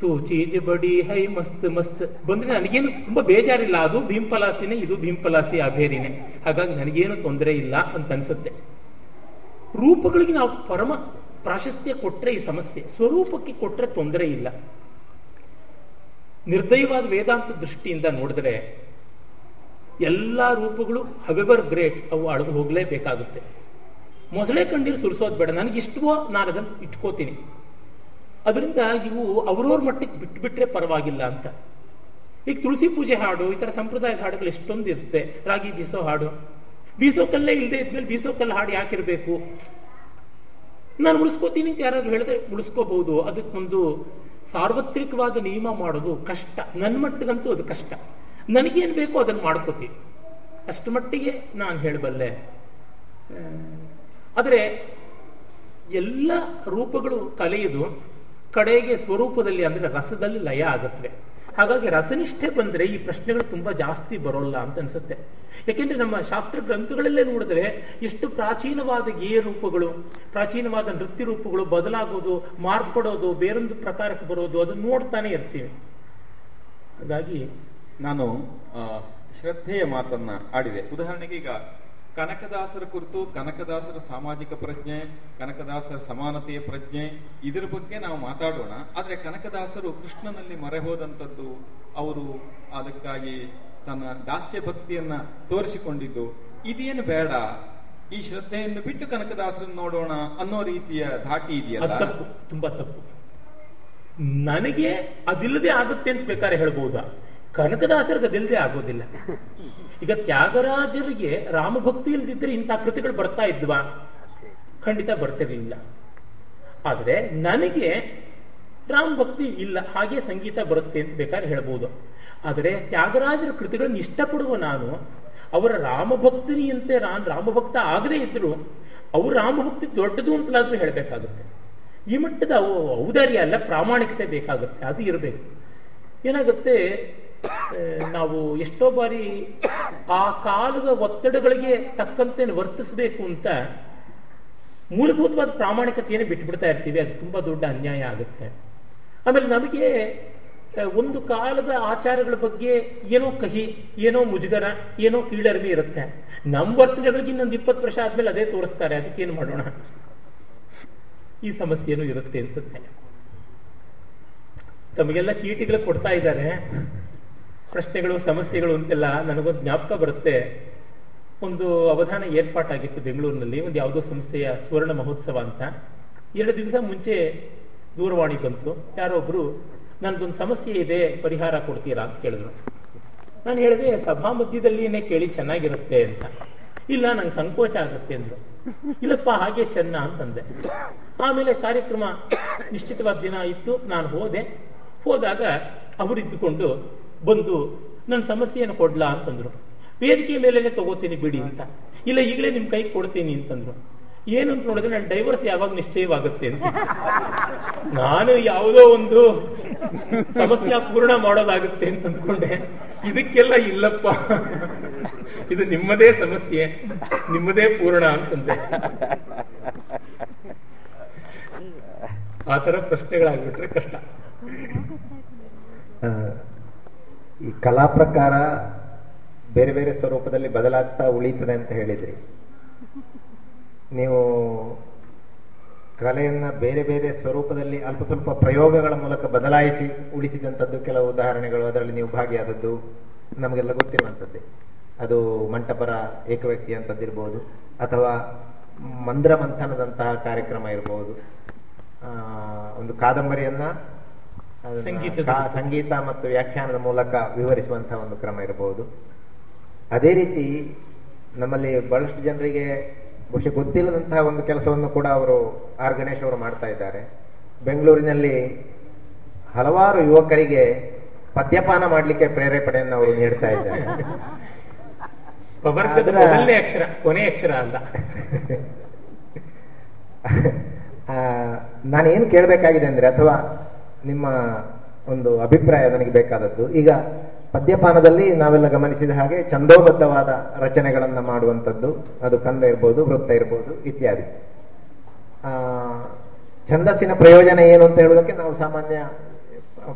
ತೂ ಚೀಜ್ ಬಡಿ ಹೈ ಮಸ್ತ್ ಮಸ್ತ್ ಬಂದ್ರೆ ನನಗೇನು ತುಂಬಾ ಬೇಜಾರಿಲ್ಲ. ಅದು ಭೀಂಪಲಾಸಿನೇ ಇದು ಭೀಂಪಲಾಸಿ ಅಭೇರಿನೇ. ಹಾಗಾಗಿ ನನಗೇನು ತೊಂದರೆ ಇಲ್ಲ ಅಂತ ಅನ್ಸುತ್ತೆ. ರೂಪಗಳಿಗೆ ನಾವು ಪರಮ ಪ್ರಾಶಸ್ತ್ಯ ಕೊಟ್ರೆ ಈ ಸಮಸ್ಯೆ, ಸ್ವರೂಪಕ್ಕೆ ಕೊಟ್ಟರೆ ತೊಂದರೆ ಇಲ್ಲ. ನಿರ್ದಯವಾದ ವೇದಾಂತ ದೃಷ್ಟಿಯಿಂದ ನೋಡಿದ್ರೆ ಎಲ್ಲ ರೂಪಗಳು ಹವೆವರ್ ಗ್ರೇಟ್ ಅವು ಅಳದು ಹೋಗ್ಲೇಬೇಕಾಗುತ್ತೆ. ಮೊಸಳೆ ಕಂಡೀರು ಸುರಿಸೋದು ಬೇಡ, ನನಗೆ ಇಷ್ಟವೋ ನಾನು ಅದನ್ನು ಇಟ್ಕೋತೀನಿ. ಅದರಿಂದ ಇವು ಅವ್ರವ್ರ ಮಟ್ಟಿಗೆ ಬಿಟ್ಬಿಟ್ರೆ ಪರವಾಗಿಲ್ಲ ಅಂತ. ಈಗ ತುಳಸಿ ಪೂಜೆ ಹಾಡು, ಈ ಥರ ಸಂಪ್ರದಾಯದ ಹಾಡುಗಳು ಎಷ್ಟೊಂದು ಇರುತ್ತೆ ರಾಗಿ ಬೀಸೋ ಹಾಡು. ಬೀಸೋ ಕಲ್ಲೇ ಇಲ್ಲದೆ ಇದ್ಮೇಲೆ ಬೀಸೋ ಕಲ್ಲು ಹಾಡು ಯಾಕಿರ್ಬೇಕು? ನಾನು ಉಳಿಸ್ಕೋತೀನಿ ಅಂತ ಯಾರಾದ್ರೂ ಹೇಳಿದ್ರೆ ಉಳಿಸ್ಕೋಬಹುದು ಅದಕ್ಕೊಂದು ಸಾರ್ವತ್ರಿಕವಾದ ನಿಯಮ ಮಾಡೋದು ಕಷ್ಟ. ನನ್ನ ಮಟ್ಟಿಗಂತೂ ಅದು ಕಷ್ಟ. ನನಗೇನ್ ಬೇಕೋ ಅದನ್ನು ಮಾಡ್ಕೋತೀನಿ. ಅಷ್ಟು ಮಟ್ಟಿಗೆ ನಾನು ಹೇಳಬಲ್ಲೆ. ಆದರೆ ಎಲ್ಲ ರೂಪಗಳು ಕಲೆಯದು ಕಡೆಗೆ ಸ್ವರೂಪದಲ್ಲಿ ಅಂದ್ರೆ ರಸದಲ್ಲಿ ಲಯ ಆಗುತ್ತವೆ ಹಾಗಾಗಿ ರಸನಿಷ್ಠೆ ಬಂದ್ರೆ ಈ ಪ್ರಶ್ನೆಗಳು ತುಂಬಾ ಜಾಸ್ತಿ ಬರೋಲ್ಲ ಅಂತ ಅನ್ಸುತ್ತೆ. ಯಾಕೆಂದ್ರೆ ನಮ್ಮ ಶಾಸ್ತ್ರ ಗ್ರಂಥಗಳಲ್ಲೇ ನೋಡಿದ್ರೆ ಎಷ್ಟು ಪ್ರಾಚೀನವಾದ ಗೇಯ ರೂಪಗಳು, ಪ್ರಾಚೀನವಾದ ನೃತ್ಯ ರೂಪಗಳು ಬದಲಾಗೋದು, ಮಾರ್ಪಡೋದು, ಬೇರೊಂದು ಪ್ರಕಾರಕ್ಕೆ ಬರೋದು, ಅದನ್ನ ನೋಡ್ತಾನೆ ಇರ್ತೀವಿ. ಹಾಗಾಗಿ ನಾನು ಶ್ರದ್ಧೆಯ ಮಾತನ್ನ ಆಡಿದೆ. ಉದಾಹರಣೆಗೆ ಈಗ ಕನಕದಾಸರ ಕುರಿತು ಕನಕದಾಸರ ಸಾಮಾಜಿಕ ಪ್ರಜ್ಞೆ, ಕನಕದಾಸರ ಸಮಾನತೆಯ ಪ್ರಜ್ಞೆ, ಇದರ ಬಗ್ಗೆ ನಾವು ಮಾತಾಡೋಣ. ಆದರೆ ಕನಕದಾಸರು ಕೃಷ್ಣನಲ್ಲಿ ಮರೆ ಹೋದಂಥದ್ದು ಅವರು ಅದಕ್ಕಾಗಿ ತನ್ನ ದಾಸ್ಯ ಭಕ್ತಿಯನ್ನ ತೋರಿಸಿಕೊಂಡಿದ್ದು. ಇದೇನು ಬೇಡ. ಈ ಶ್ರದ್ಧೆಯನ್ನು ಬಿಟ್ಟು ಕನಕದಾಸರನ್ನು ನೋಡೋಣ ಅನ್ನೋ ರೀತಿಯ ಧಾಟಿ ಇದೆಯಲ್ಲ? ತಪ್ಪು. ತುಂಬಾ ತಪ್ಪು. ನನಗೆ ಅದಿಲ್ಲದೆ ಆಗುತ್ತೆ ಅಂತ ಬೇಕಾದ್ರೆ ಹೇಳ್ಬಹುದಾ ಕನಕದಾಸರಿಗೆ ಅದಿಲ್ಲದೆ ಆಗೋದಿಲ್ಲ. ಈಗ ತ್ಯಾಗರಾಜರಿಗೆ ರಾಮಭಕ್ತಿ ಇಲ್ದಿದ್ರೆ ಇಂಥ ಕೃತಿಗಳು ಬರ್ತಾ ಇದ್ವಾ? ಖಂಡಿತ ಬರ್ತಿರ್ಲಿಲ್ಲ ಆದರೆ ನನಗೆ ರಾಮ ಭಕ್ತಿ ಇಲ್ಲ, ಹಾಗೆ ಸಂಗೀತ ಬರುತ್ತೆ ಅಂತ ಬೇಕಾದ್ರೆ ಹೇಳ್ಬೋದು. ಆದರೆ ತ್ಯಾಗರಾಜರ ಕೃತಿಗಳನ್ನು ಇಷ್ಟಪಡುವ ನಾನು, ಅವರ ರಾಮಭಕ್ತಿನಿಯಂತೆ ನಾನು ರಾಮಭಕ್ತ ಆಗದೇ ಇದ್ರು ಅವ್ರ ರಾಮಭಕ್ತಿ ದೊಡ್ಡದು ಅಂತಲಾದ್ರೂ ಹೇಳಬೇಕಾಗುತ್ತೆ. ಈ ಮಟ್ಟದ ಔದಾರ್ಯ ಅಲ್ಲ, ಪ್ರಾಮಾಣಿಕತೆ ಬೇಕಾಗುತ್ತೆ, ಅದು ಇರಬೇಕು. ಏನಾಗುತ್ತೆ? ನಾವು ಎಷ್ಟೋ ಬಾರಿ ಆ ಕಾಲದ ಒತ್ತಡಗಳಿಗೆ ತಕ್ಕಂತೆ ವರ್ತಿಸಬೇಕು ಅಂತ ಮೂಲಭೂತವಾದ ಪ್ರಾಮಾಣಿಕತೆಯನ್ನು ಬಿಟ್ಬಿಡ್ತಾ ಇರ್ತೀವಿ. ಅದು ತುಂಬಾ ದೊಡ್ಡ ಅನ್ಯಾಯ ಆಗುತ್ತೆ. ಆಮೇಲೆ ನಮಗೆ ಒಂದು ಕಾಲದ ಆಚಾರಗಳ ಬಗ್ಗೆ ಏನೋ ಕಹಿ, ಏನೋ ಮುಜುಗರ, ಏನೋ ಕೀಳರಿಮೆ ಇರುತ್ತೆ. ನಮ್ಮ ವರ್ತನೆಗಳಿಗೆ ಇನ್ನೊಂದು ಇಪ್ಪತ್ತು ವರ್ಷ ಆದ್ಮೇಲೆ ಅದೇ ತೋರಿಸ್ತಾರೆ. ಅದಕ್ಕೆ ಏನು ಮಾಡೋಣ? ಈ ಸಮಸ್ಯೆನೂ ಇರುತ್ತೆ ಅನ್ಸುತ್ತೆ. ತಮಗೆಲ್ಲ ಚೀಟಿಗಳು ಕೊಡ್ತಾ ಇದ್ದಾರೆ. ಪ್ರಶ್ನೆಗಳು, ಸಮಸ್ಯೆಗಳು ಅಂತೆಲ್ಲ ನನಗೊಂದು ಜ್ಞಾಪಕ ಬರುತ್ತೆ. ಒಂದು ಅವಧಾನ ಏರ್ಪಾಟಾಗಿತ್ತು ಬೆಂಗಳೂರಿನಲ್ಲಿ, ಒಂದು ಯಾವುದೋ ಸಂಸ್ಥೆಯ ಸುವರ್ಣ ಮಹೋತ್ಸವ ಅಂತ. ಎರಡು ದಿವಸ ಮುಂಚೆ ದೂರವಾಣಿ ಬಂತು. ಯಾರೋ ಒಬ್ರು, ನನ್ಗೊಂದು ಸಮಸ್ಯೆ ಇದೆ, ಪರಿಹಾರ ಕೊಡ್ತೀರಾ? ಅಂತ ಕೇಳಿದ್ರು. ನಾನು ಹೇಳಿದೆ, ಸಭಾ ಮಧ್ಯದಲ್ಲಿನೇ ಕೇಳಿ ಚೆನ್ನಾಗಿರುತ್ತೆ ಅಂತ. ಇಲ್ಲ, ನಂಗೆ ಸಂಕೋಚ ಆಗುತ್ತೆ, ಅಂದ್ರು. ಇಲ್ಲಪ್ಪ, ಹಾಗೆ ಚೆನ್ನ, ಅಂತಂದೆ. ಆಮೇಲೆ ಕಾರ್ಯಕ್ರಮ ನಿಶ್ಚಿತವಾದ ದಿನ ಇತ್ತು. ನಾನು ಹೋದೆ. ಹೋದಾಗ ಅವರಿದ್ದುಕೊಂಡು ಬಂದು ನನ್ನ ಸಮಸ್ಯೆಯನ್ನು ಕೊಡ್ಲಾ ಅಂತಂದ್ರು. ವೇದಿಕೆ ಮೇಲೇನೆ ತಗೋತೀನಿ ಬಿಡಿ ಅಂತ. ಇಲ್ಲ ಈಗಲೇ ನಿಮ್ ಕೈ ಕೊಡ್ತೀನಿ ಅಂತಂದ್ರು. ಏನು ಅಂತ ನೋಡಿದ್ರೆ ನನ್ನ ಡೈವರ್ಸ್ ಯಾವಾಗ ನಿಶ್ಚಯವಾಗುತ್ತೆ ಅಂತ. ನಾನು ಯಾವುದೋ ಒಂದು ಸಮಸ್ಯೆ ಪೂರ್ಣ ಮಾಡೋದಾಗುತ್ತೆ ಅಂತ ಅಂದ್ಕೊಂಡೆ. ಇದಕ್ಕೆಲ್ಲ ಇಲ್ಲಪ್ಪ. ಇದು ನಿಮ್ಮದೇ ಸಮಸ್ಯೆ ನಿಮ್ಮದೇ ಪೂರ್ಣ ಅಂತಂದೆ. ಆ ತರ ಪ್ರಶ್ನೆಗಳಾಗ್ಬಿಟ್ರೆ ಕಷ್ಟ. ಆ, ಈ ಕಲಾ ಪ್ರಕಾರ ಬೇರೆ ಬೇರೆ ಸ್ವರೂಪದಲ್ಲಿ ಬದಲಾಗ್ತಾ ಉಳಿತದೆ ಅಂತ ಹೇಳಿದ್ರಿ. ನೀವು ಕಲೆಯನ್ನ ಬೇರೆ ಬೇರೆ ಸ್ವರೂಪದಲ್ಲಿ ಅಲ್ಪ ಸ್ವಲ್ಪ ಪ್ರಯೋಗಗಳ ಮೂಲಕ ಬದಲಾಯಿಸಿ ಉಳಿಸಿದಂಥದ್ದು ಕೆಲವು ಉದಾಹರಣೆಗಳು, ಅದರಲ್ಲಿ ನೀವು ಭಾಗಿಯಾದದ್ದು ನಮಗೆಲ್ಲ ಗೊತ್ತಿರುವಂಥದ್ದೇ. ಅದು ಮಂಟಪರ ಏಕವ್ಯಕ್ತಿ ಅಂತದ್ದಿರ್ಬೋದು ಅಥವಾ ಮಂದ್ರ ಮಂಥನದಂತಹ ಕಾರ್ಯಕ್ರಮ ಇರ್ಬೋದು. ಒಂದು ಕಾದಂಬರಿಯನ್ನ ಸಂಗೀತದ ಸಂಗೀತ ಮತ್ತು ವ್ಯಾಖ್ಯಾನದ ಮೂಲಕ ವಿವರಿಸುವಂತಹ ಒಂದು ಕ್ರಮ ಇರಬಹುದು. ಅದೇ ರೀತಿ ನಮ್ಮಲ್ಲಿ ಬಹಳಷ್ಟು ಜನರಿಗೆ ಬಹುಶಃ ಗೊತ್ತಿಲ್ಲದಂತಹ ಒಂದು ಕೆಲಸವನ್ನು ಕೂಡ ಅವರು ಆರ್ ಗಣೇಶ್ ಅವರು ಮಾಡ್ತಾ ಇದ್ದಾರೆ. ಬೆಂಗಳೂರಿನಲ್ಲಿ ಹಲವಾರು ಯುವಕರಿಗೆ ಪದ್ಯಪಾನ ಮಾಡಲಿಕ್ಕೆ ಪ್ರೇರೇಪಣೆಯನ್ನು ಅವರು ನೀಡ್ತಾ ಇದ್ದಾರೆ. ಅಕ್ಷರ ಕೊನೆ ಅಕ್ಷರ ಅಲ್ಲ. ಆ, ನಾನೇನು ಕೇಳಬೇಕಾಗಿದೆ ಅಂದ್ರೆ ಅಥವಾ ನಿಮ್ಮ ಒಂದು ಅಭಿಪ್ರಾಯ ನನಗೆ ಬೇಕಾದದ್ದು. ಈಗ ಪದ್ಯಪಾನದಲ್ಲಿ ನಾವೆಲ್ಲ ಗಮನಿಸಿದ ಹಾಗೆ ಛಂದೋಬದ್ಧವಾದ ರಚನೆಗಳನ್ನು ಮಾಡುವಂಥದ್ದು. ಅದು ಕಂದ ಇರ್ಬೋದು, ವೃತ್ತ ಇರ್ಬೋದು, ಇತ್ಯಾದಿ. ಛಂದಸ್ಸಿನ ಪ್ರಯೋಜನ ಏನು ಅಂತ ಹೇಳೋದಕ್ಕೆ ನಾವು ಸಾಮಾನ್ಯ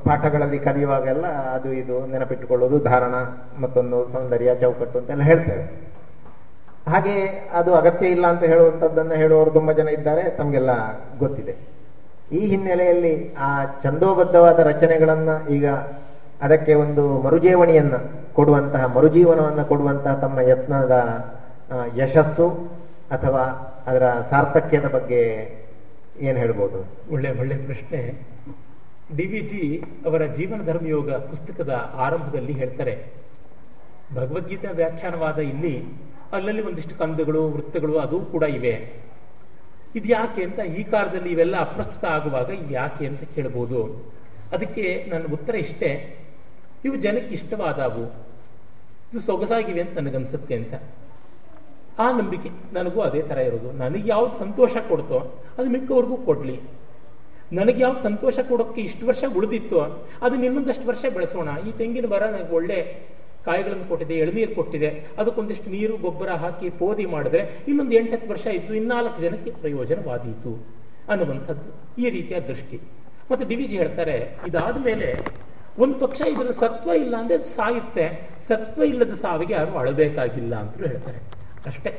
ಪಾಠಗಳಲ್ಲಿ ಕಲಿಯುವಾಗೆಲ್ಲ ಅದು ಇದು ನೆನಪಿಟ್ಟುಕೊಳ್ಳೋದು, ಧಾರಣ ಮತ್ತೊಂದು ಸೌಂದರ್ಯ, ಚೌಕಟ್ಟು ಅಂತೆಲ್ಲ ಹೇಳ್ತೇವೆ. ಹಾಗೆ ಅದು ಅಗತ್ಯ ಇಲ್ಲ ಅಂತ ಹೇಳುವಂಥದ್ದನ್ನು ಹೇಳುವವರು ತುಂಬಾ ಜನ ಇದ್ದಾರೆ, ತಮಗೆಲ್ಲ ಗೊತ್ತಿದೆ. ಈ ಹಿನ್ನೆಲೆಯಲ್ಲಿ ಆ ಛಂದೋಬದ್ಧವಾದ ರಚನೆಗಳನ್ನು ಈಗ ಅದಕ್ಕೆ ಒಂದು ಮರುಜೀವಣಿಯನ್ನ ಕೊಡುವಂತಹ, ಮರುಜೀವನವನ್ನು ಕೊಡುವಂತಹ ತಮ್ಮ ಯತ್ನದ ಯಶಸ್ಸು ಅಥವಾ ಅದರ ಸಾರ್ಥಕ್ಯದ ಬಗ್ಗೆ ಏನು ಹೇಳ್ಬೋದು? ಒಳ್ಳೆ ಒಳ್ಳೆ ಪ್ರಶ್ನೆ. ಡಿ ವಿ ಜಿ ಅವರ ಜೀವನ ಧರ್ಮಯೋಗ ಪುಸ್ತಕದ ಆರಂಭದಲ್ಲಿ ಹೇಳ್ತಾರೆ, ಭಗವದ್ಗೀತಾ ವ್ಯಾಖ್ಯಾನವಾದ ಇಲ್ಲಿ ಅಲ್ಲಲ್ಲಿ ಒಂದಿಷ್ಟು ಕಂದಗಳು, ವೃತ್ತಗಳು ಅದು ಕೂಡ ಇವೆ. ಇದು ಯಾಕೆ ಅಂತ ಈ ಕಾಲದಲ್ಲಿ ಇವೆಲ್ಲ ಅಪ್ರಸ್ತುತ ಆಗುವಾಗ ಇವು ಯಾಕೆ ಅಂತ ಕೇಳ್ಬೋದು. ಅದಕ್ಕೆ ನನ್ನ ಉತ್ತರ ಇಷ್ಟೇ. ಇವು ಜನಕ್ಕೆ ಇಷ್ಟವಾದವು. ಇವು ಸೊಗಸಾಗಿವೆ ಅಂತ ನನಗನ್ಸುತ್ತೆ ಅಂತ. ಆ ನಂಬಿಕೆ ನನಗೂ ಅದೇ ತರ ಇರೋದು. ನನಗೆ ಯಾವ್ದು ಸಂತೋಷ ಕೊಡ್ತೋ ಅದು ಮಿಕ್ಕವ್ರಿಗೂ ಕೊಡಲಿ. ನನಗೆ ಯಾವ್ದು ಸಂತೋಷ ಕೊಡೋಕ್ಕೆ ಇಷ್ಟು ವರ್ಷ ಉಳಿದಿತ್ತು, ಅದನ್ನ ಇನ್ನೊಂದಷ್ಟು ವರ್ಷ ಬೆಳೆಸೋಣ. ಈ ತೆಂಗಿನ ಮರ ನನಗೆ ಒಳ್ಳೆ ಕಾಯಿಗಳನ್ನು ಕೊಟ್ಟಿದೆ, ಎಳನೀರು ಕೊಟ್ಟಿದೆ. ಅದಕ್ಕೊಂದಿಷ್ಟು ನೀರು, ಗೊಬ್ಬರ ಹಾಕಿ ಪೋದಿ ಮಾಡಿದ್ರೆ ಇನ್ನೊಂದು ಎಂಟತ್ತು ವರ್ಷ ಇದ್ದು ಇನ್ನಾಲ್ಕು ಜನಕ್ಕೆ ಪ್ರಯೋಜನವಾದೀತು ಅನ್ನುವಂಥದ್ದು ಈ ರೀತಿಯ ದೃಷ್ಟಿ. ಮತ್ತೆ ಡಿ ವಿ ಜಿ ಹೇಳ್ತಾರೆ ಇದಾದ ಮೇಲೆ ಒಂದು ಪಕ್ಷ ಇದರ ಸತ್ವ ಇಲ್ಲ ಅಂದ್ರೆ ಅದು ಸಾಯುತ್ತೆ. ಸತ್ವ ಇಲ್ಲದ ಸಾವಿಗೆ ಯಾರು ಅಳಬೇಕಾಗಿಲ್ಲ ಅಂತಲೂ ಹೇಳ್ತಾರೆ. ಅಷ್ಟೇ.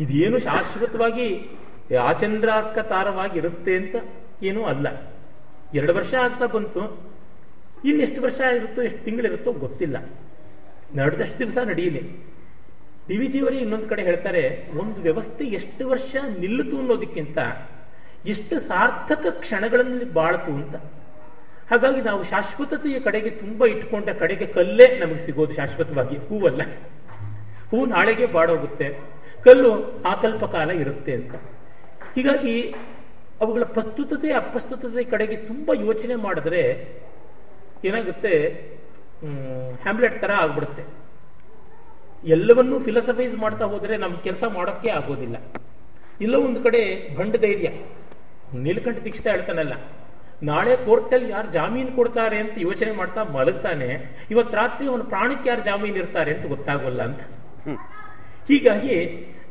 ಇದೇನು ಶಾಶ್ವತವಾಗಿ ಆಚಂದ್ರಾರ್ಕ ತಾರವಾಗಿ ಇರುತ್ತೆ ಅಂತ ಏನೂ ಅಲ್ಲ. ಎರಡು ವರ್ಷ ಆಗ್ತಾ ಬಂತು. ಇನ್ನೆಷ್ಟು ವರ್ಷ ಇರುತ್ತೋ ಎಷ್ಟು ತಿಂಗಳಿರುತ್ತೋ ಗೊತ್ತಿಲ್ಲ. ನಡೆದಷ್ಟು ದಿವಸ ನಡೆಯಲಿ. ಡಿ ವಿ ಜಿಯವರೇ ಇನ್ನೊಂದು ಕಡೆ ಹೇಳ್ತಾರೆ, ಒಂದು ವ್ಯವಸ್ಥೆ ಎಷ್ಟು ವರ್ಷ ನಿಲ್ಲಿತು ಅನ್ನೋದಕ್ಕಿಂತ ಎಷ್ಟು ಸಾರ್ಥಕ ಕ್ಷಣಗಳಲ್ಲಿ ಬಾಳ್ತು ಅಂತ. ಹಾಗಾಗಿ ನಾವು ಶಾಶ್ವತತೆಯ ಕಡೆಗೆ ತುಂಬ ಇಟ್ಕೊಂಡ ಕಡೆಗೆ ಕಲ್ಲೇ ನಮಗೆ ಸಿಗೋದು ಶಾಶ್ವತವಾಗಿ, ಹೂವಲ್ಲ. ಹೂ ನಾಳೆಗೆ ಬಾಡೋಗುತ್ತೆ. ಕಲ್ಲು ಆಕಲ್ಪ ಕಾಲ ಇರುತ್ತೆ ಅಂತ. ಹೀಗಾಗಿ ಅವುಗಳ ಪ್ರಸ್ತುತತೆ, ಅಪ್ರಸ್ತುತತೆ ಕಡೆಗೆ ತುಂಬ ಯೋಚನೆ ಮಾಡಿದ್ರೆ ಏನಾಗುತ್ತೆ? ಹ್ಯಾಮ್ಲೆಟ್ ತರ ಆಗ್ಬಿಡುತ್ತೆ. ಎಲ್ಲವನ್ನೂ ಫಿಲಸಫೈಸ್ ಮಾಡ್ತಾ ಹೋದ್ರೆ ನಮ್ ಕೆಲಸ ಮಾಡೋಕ್ಕೆ ಆಗೋದಿಲ್ಲ. ಇಲ್ಲ ಒಂದು ಕಡೆ ಭಂಡ ಧೈರ್ಯ. ನೀಲಕಂಠ ದೀಕ್ಷಿತ ಹೇಳ್ತಾನಲ್ಲ ನಾಳೆ ಕೋರ್ಟಲ್ಲಿ ಯಾರು ಜಾಮೀನು ಕೊಡ್ತಾರೆ ಅಂತ ಯೋಚನೆ ಮಾಡ್ತಾ ಮಲಗ್ತಾನೆ ಇವತ್ತು ರಾತ್ರಿ ಅವನ ಪ್ರಾಣಕ್ಕೆ ಯಾರು ಜಾಮೀನು ಇರ್ತಾರೆ ಅಂತ ಗೊತ್ತಾಗೋಲ್ಲ ಅಂತ. ಹೀಗಾಗಿ